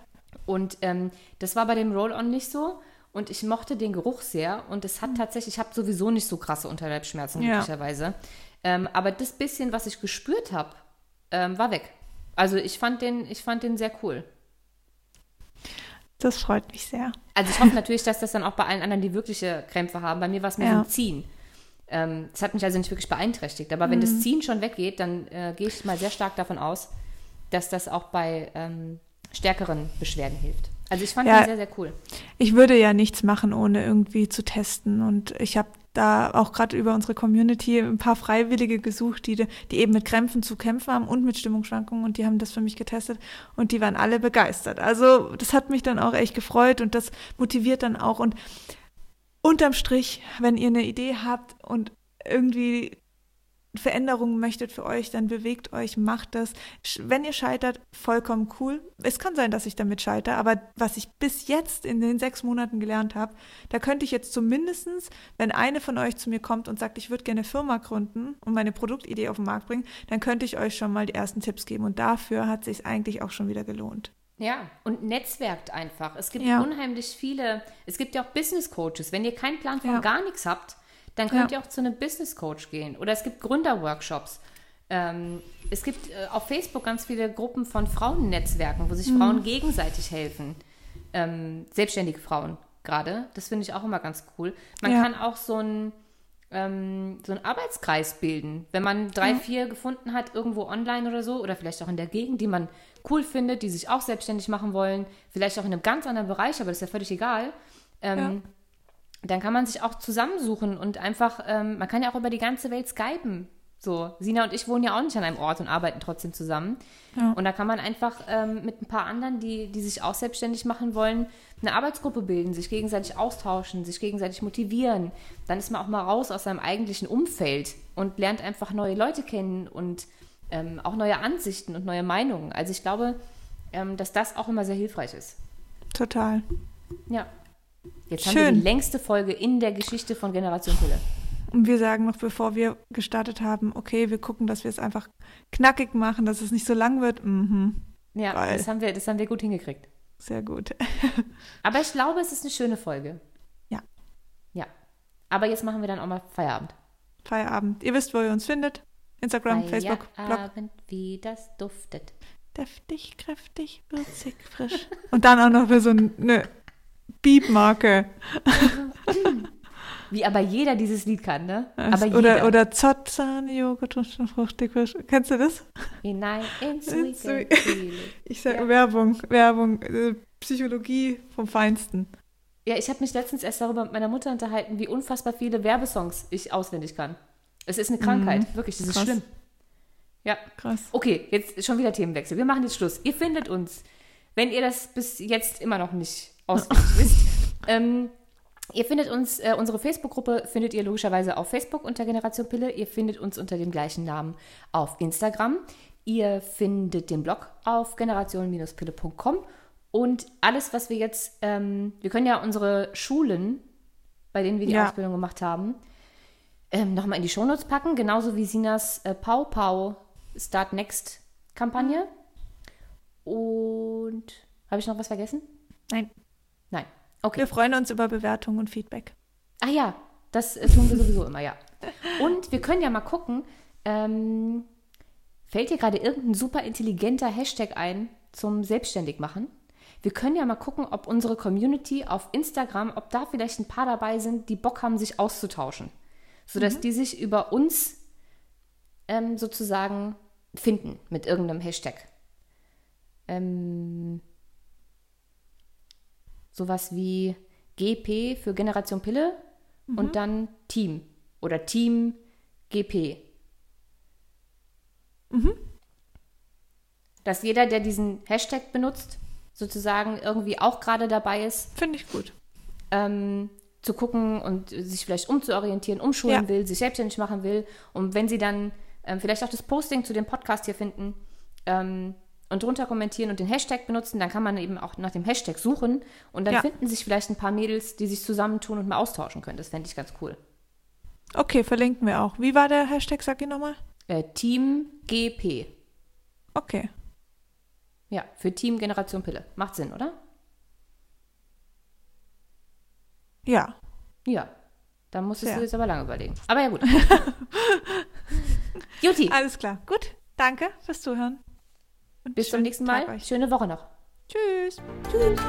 Und ähm, das war bei dem Roll-On nicht so. Und ich mochte den Geruch sehr. Und es hat mhm. tatsächlich, ich habe sowieso nicht so krasse Unterleibsschmerzen, ja. möglicherweise. Ähm, aber das bisschen, was ich gespürt habe, ähm, war weg. Also ich fand den, ich fand den sehr cool. Das freut mich sehr. Also ich hoffe natürlich, dass das dann auch bei allen anderen, die wirkliche Krämpfe haben, bei mir war es mehr ja. so ein Ziehen. Ähm, das hat mich also nicht wirklich beeinträchtigt. Aber wenn mhm. das Ziehen schon weggeht, dann äh, gehe ich mal sehr stark davon aus, dass das auch bei ähm, stärkeren Beschwerden hilft. Also ich fand ja, den sehr, sehr cool. Ich würde ja nichts machen, ohne irgendwie zu testen. Und ich habe da auch gerade über unsere Community ein paar Freiwillige gesucht, die, die eben mit Krämpfen zu kämpfen haben und mit Stimmungsschwankungen und die haben das für mich getestet und die waren alle begeistert. Also das hat mich dann auch echt gefreut und das motiviert dann auch und unterm Strich, wenn ihr eine Idee habt und irgendwie Veränderungen möchtet für euch, dann bewegt euch, macht das. Wenn ihr scheitert, vollkommen cool. Es kann sein, dass ich damit scheitere, aber was ich bis jetzt in den sechs Monaten gelernt habe, da könnte ich jetzt zumindestens, wenn eine von euch zu mir kommt und sagt, ich würde gerne eine Firma gründen und meine Produktidee auf den Markt bringen, dann könnte ich euch schon mal die ersten Tipps geben. Und dafür hat sich eigentlich auch schon wieder gelohnt. Ja, und netzwerkt einfach. Es gibt ja. unheimlich viele, es gibt ja auch Business Coaches. Wenn ihr keinen Plan von ja. gar nichts habt, dann könnt ja. ihr auch zu einem Business Coach gehen. Oder es gibt Gründerworkshops. Ähm, es gibt äh, auf Facebook ganz viele Gruppen von Frauennetzwerken, wo sich mhm. Frauen gegenseitig helfen. Ähm, selbstständige Frauen gerade. Das finde ich auch immer ganz cool. Man kann auch so ein ähm, so einen Arbeitskreis bilden. Wenn man drei, ja. vier gefunden hat, irgendwo online oder so, oder vielleicht auch in der Gegend, die man cool findet, die sich auch selbstständig machen wollen, vielleicht auch in einem ganz anderen Bereich, aber das ist ja völlig egal. Ähm, ja dann kann man sich auch zusammensuchen und einfach, ähm, man kann ja auch über die ganze Welt skypen. So, Sina und ich wohnen ja auch nicht an einem Ort und arbeiten trotzdem zusammen. Ja. Und da kann man einfach ähm, mit ein paar anderen, die, die sich auch selbstständig machen wollen, eine Arbeitsgruppe bilden, sich gegenseitig austauschen, sich gegenseitig motivieren. Dann ist man auch mal raus aus seinem eigentlichen Umfeld und lernt einfach neue Leute kennen und ähm, auch neue Ansichten und neue Meinungen. Also ich glaube, ähm, dass das auch immer sehr hilfreich ist. Total. Ja. Jetzt Schön. haben wir die längste Folge in der Geschichte von Generation Pille. Und wir sagen noch, bevor wir gestartet haben, okay, wir gucken, dass wir es einfach knackig machen, dass es nicht so lang wird. Mhm. Ja, das haben, wir, das haben wir gut hingekriegt. Sehr gut. Aber ich glaube, es ist eine schöne Folge. Ja. Ja. Aber jetzt machen wir dann auch mal Feierabend. Feierabend. Ihr wisst, wo ihr uns findet. Instagram, Feierabend, Facebook, Blog. wie das duftet. Deftig, kräftig, würzig, frisch. Und dann auch noch für so eine Beep-Marke. Wie aber jeder dieses Lied kann, ne? Aber oder, jeder. oder Zott, Sahne, Joghurt und fruchtig. Kennst du das? Hinein ins Weekend. Ich sage ja. Werbung, Werbung, äh, Psychologie vom Feinsten. Ja, ich habe mich letztens erst darüber mit meiner Mutter unterhalten, wie unfassbar viele Werbesongs ich auswendig kann. Es ist eine Krankheit, mhm. wirklich, das ist Krass. schlimm. Ja. Krass. Okay, jetzt schon wieder Themenwechsel. Wir machen jetzt Schluss. Ihr findet uns, wenn ihr das bis jetzt immer noch nicht auswendig wisst, ähm, Ihr findet uns, äh, unsere Facebook-Gruppe findet ihr logischerweise auf Facebook unter Generation Pille. Ihr findet uns unter dem gleichen Namen auf Instagram. Ihr findet den Blog auf generation-pille.com. Und alles, was wir jetzt, ähm, wir können ja unsere Schulen, bei denen wir die ja. Ausbildung gemacht haben, ähm, nochmal in die Shownotes packen, genauso wie Sinas äh, Pau Pau Start Next Kampagne. Und habe ich noch was vergessen? Nein. Nein. Okay. Wir freuen uns über Bewertungen und Feedback. Ah ja, das äh, tun wir sowieso immer, ja. Und wir können ja mal gucken, ähm, fällt dir gerade irgendein super intelligenter Hashtag ein zum Selbstständigmachen? Wir können ja mal gucken, ob unsere Community auf Instagram, ob da vielleicht ein paar dabei sind, die Bock haben, sich auszutauschen. Sodass mhm. die sich über uns ähm, sozusagen finden mit irgendeinem Hashtag. Ähm, sowas wie GP für Generation Pille mhm. und dann Team oder Team GP. Mhm. Dass jeder, der diesen Hashtag benutzt, sozusagen irgendwie auch gerade dabei ist. Finde ich gut. Ähm, zu gucken und sich vielleicht umzuorientieren, umschulen ja. will, sich selbstständig machen will. Und wenn sie dann ähm, vielleicht auch das Posting zu dem Podcast hier finden, ähm, und drunter kommentieren und den Hashtag benutzen, dann kann man eben auch nach dem Hashtag suchen und dann ja. finden sich vielleicht ein paar Mädels, die sich zusammentun und mal austauschen können. Das fände ich ganz cool. Okay, verlinken wir auch. Wie war der Hashtag, sag ich nochmal? Äh, Team GP. Okay. Ja, für Team Generation Pille. Macht Sinn, oder? Ja. Ja. Dann musstest ja. du jetzt aber lange überlegen. Aber ja, gut. Juti. Alles klar. Gut. Danke fürs Zuhören. Und Bis zum nächsten Mal. Schöne Woche noch. Tschüss. Tschüss.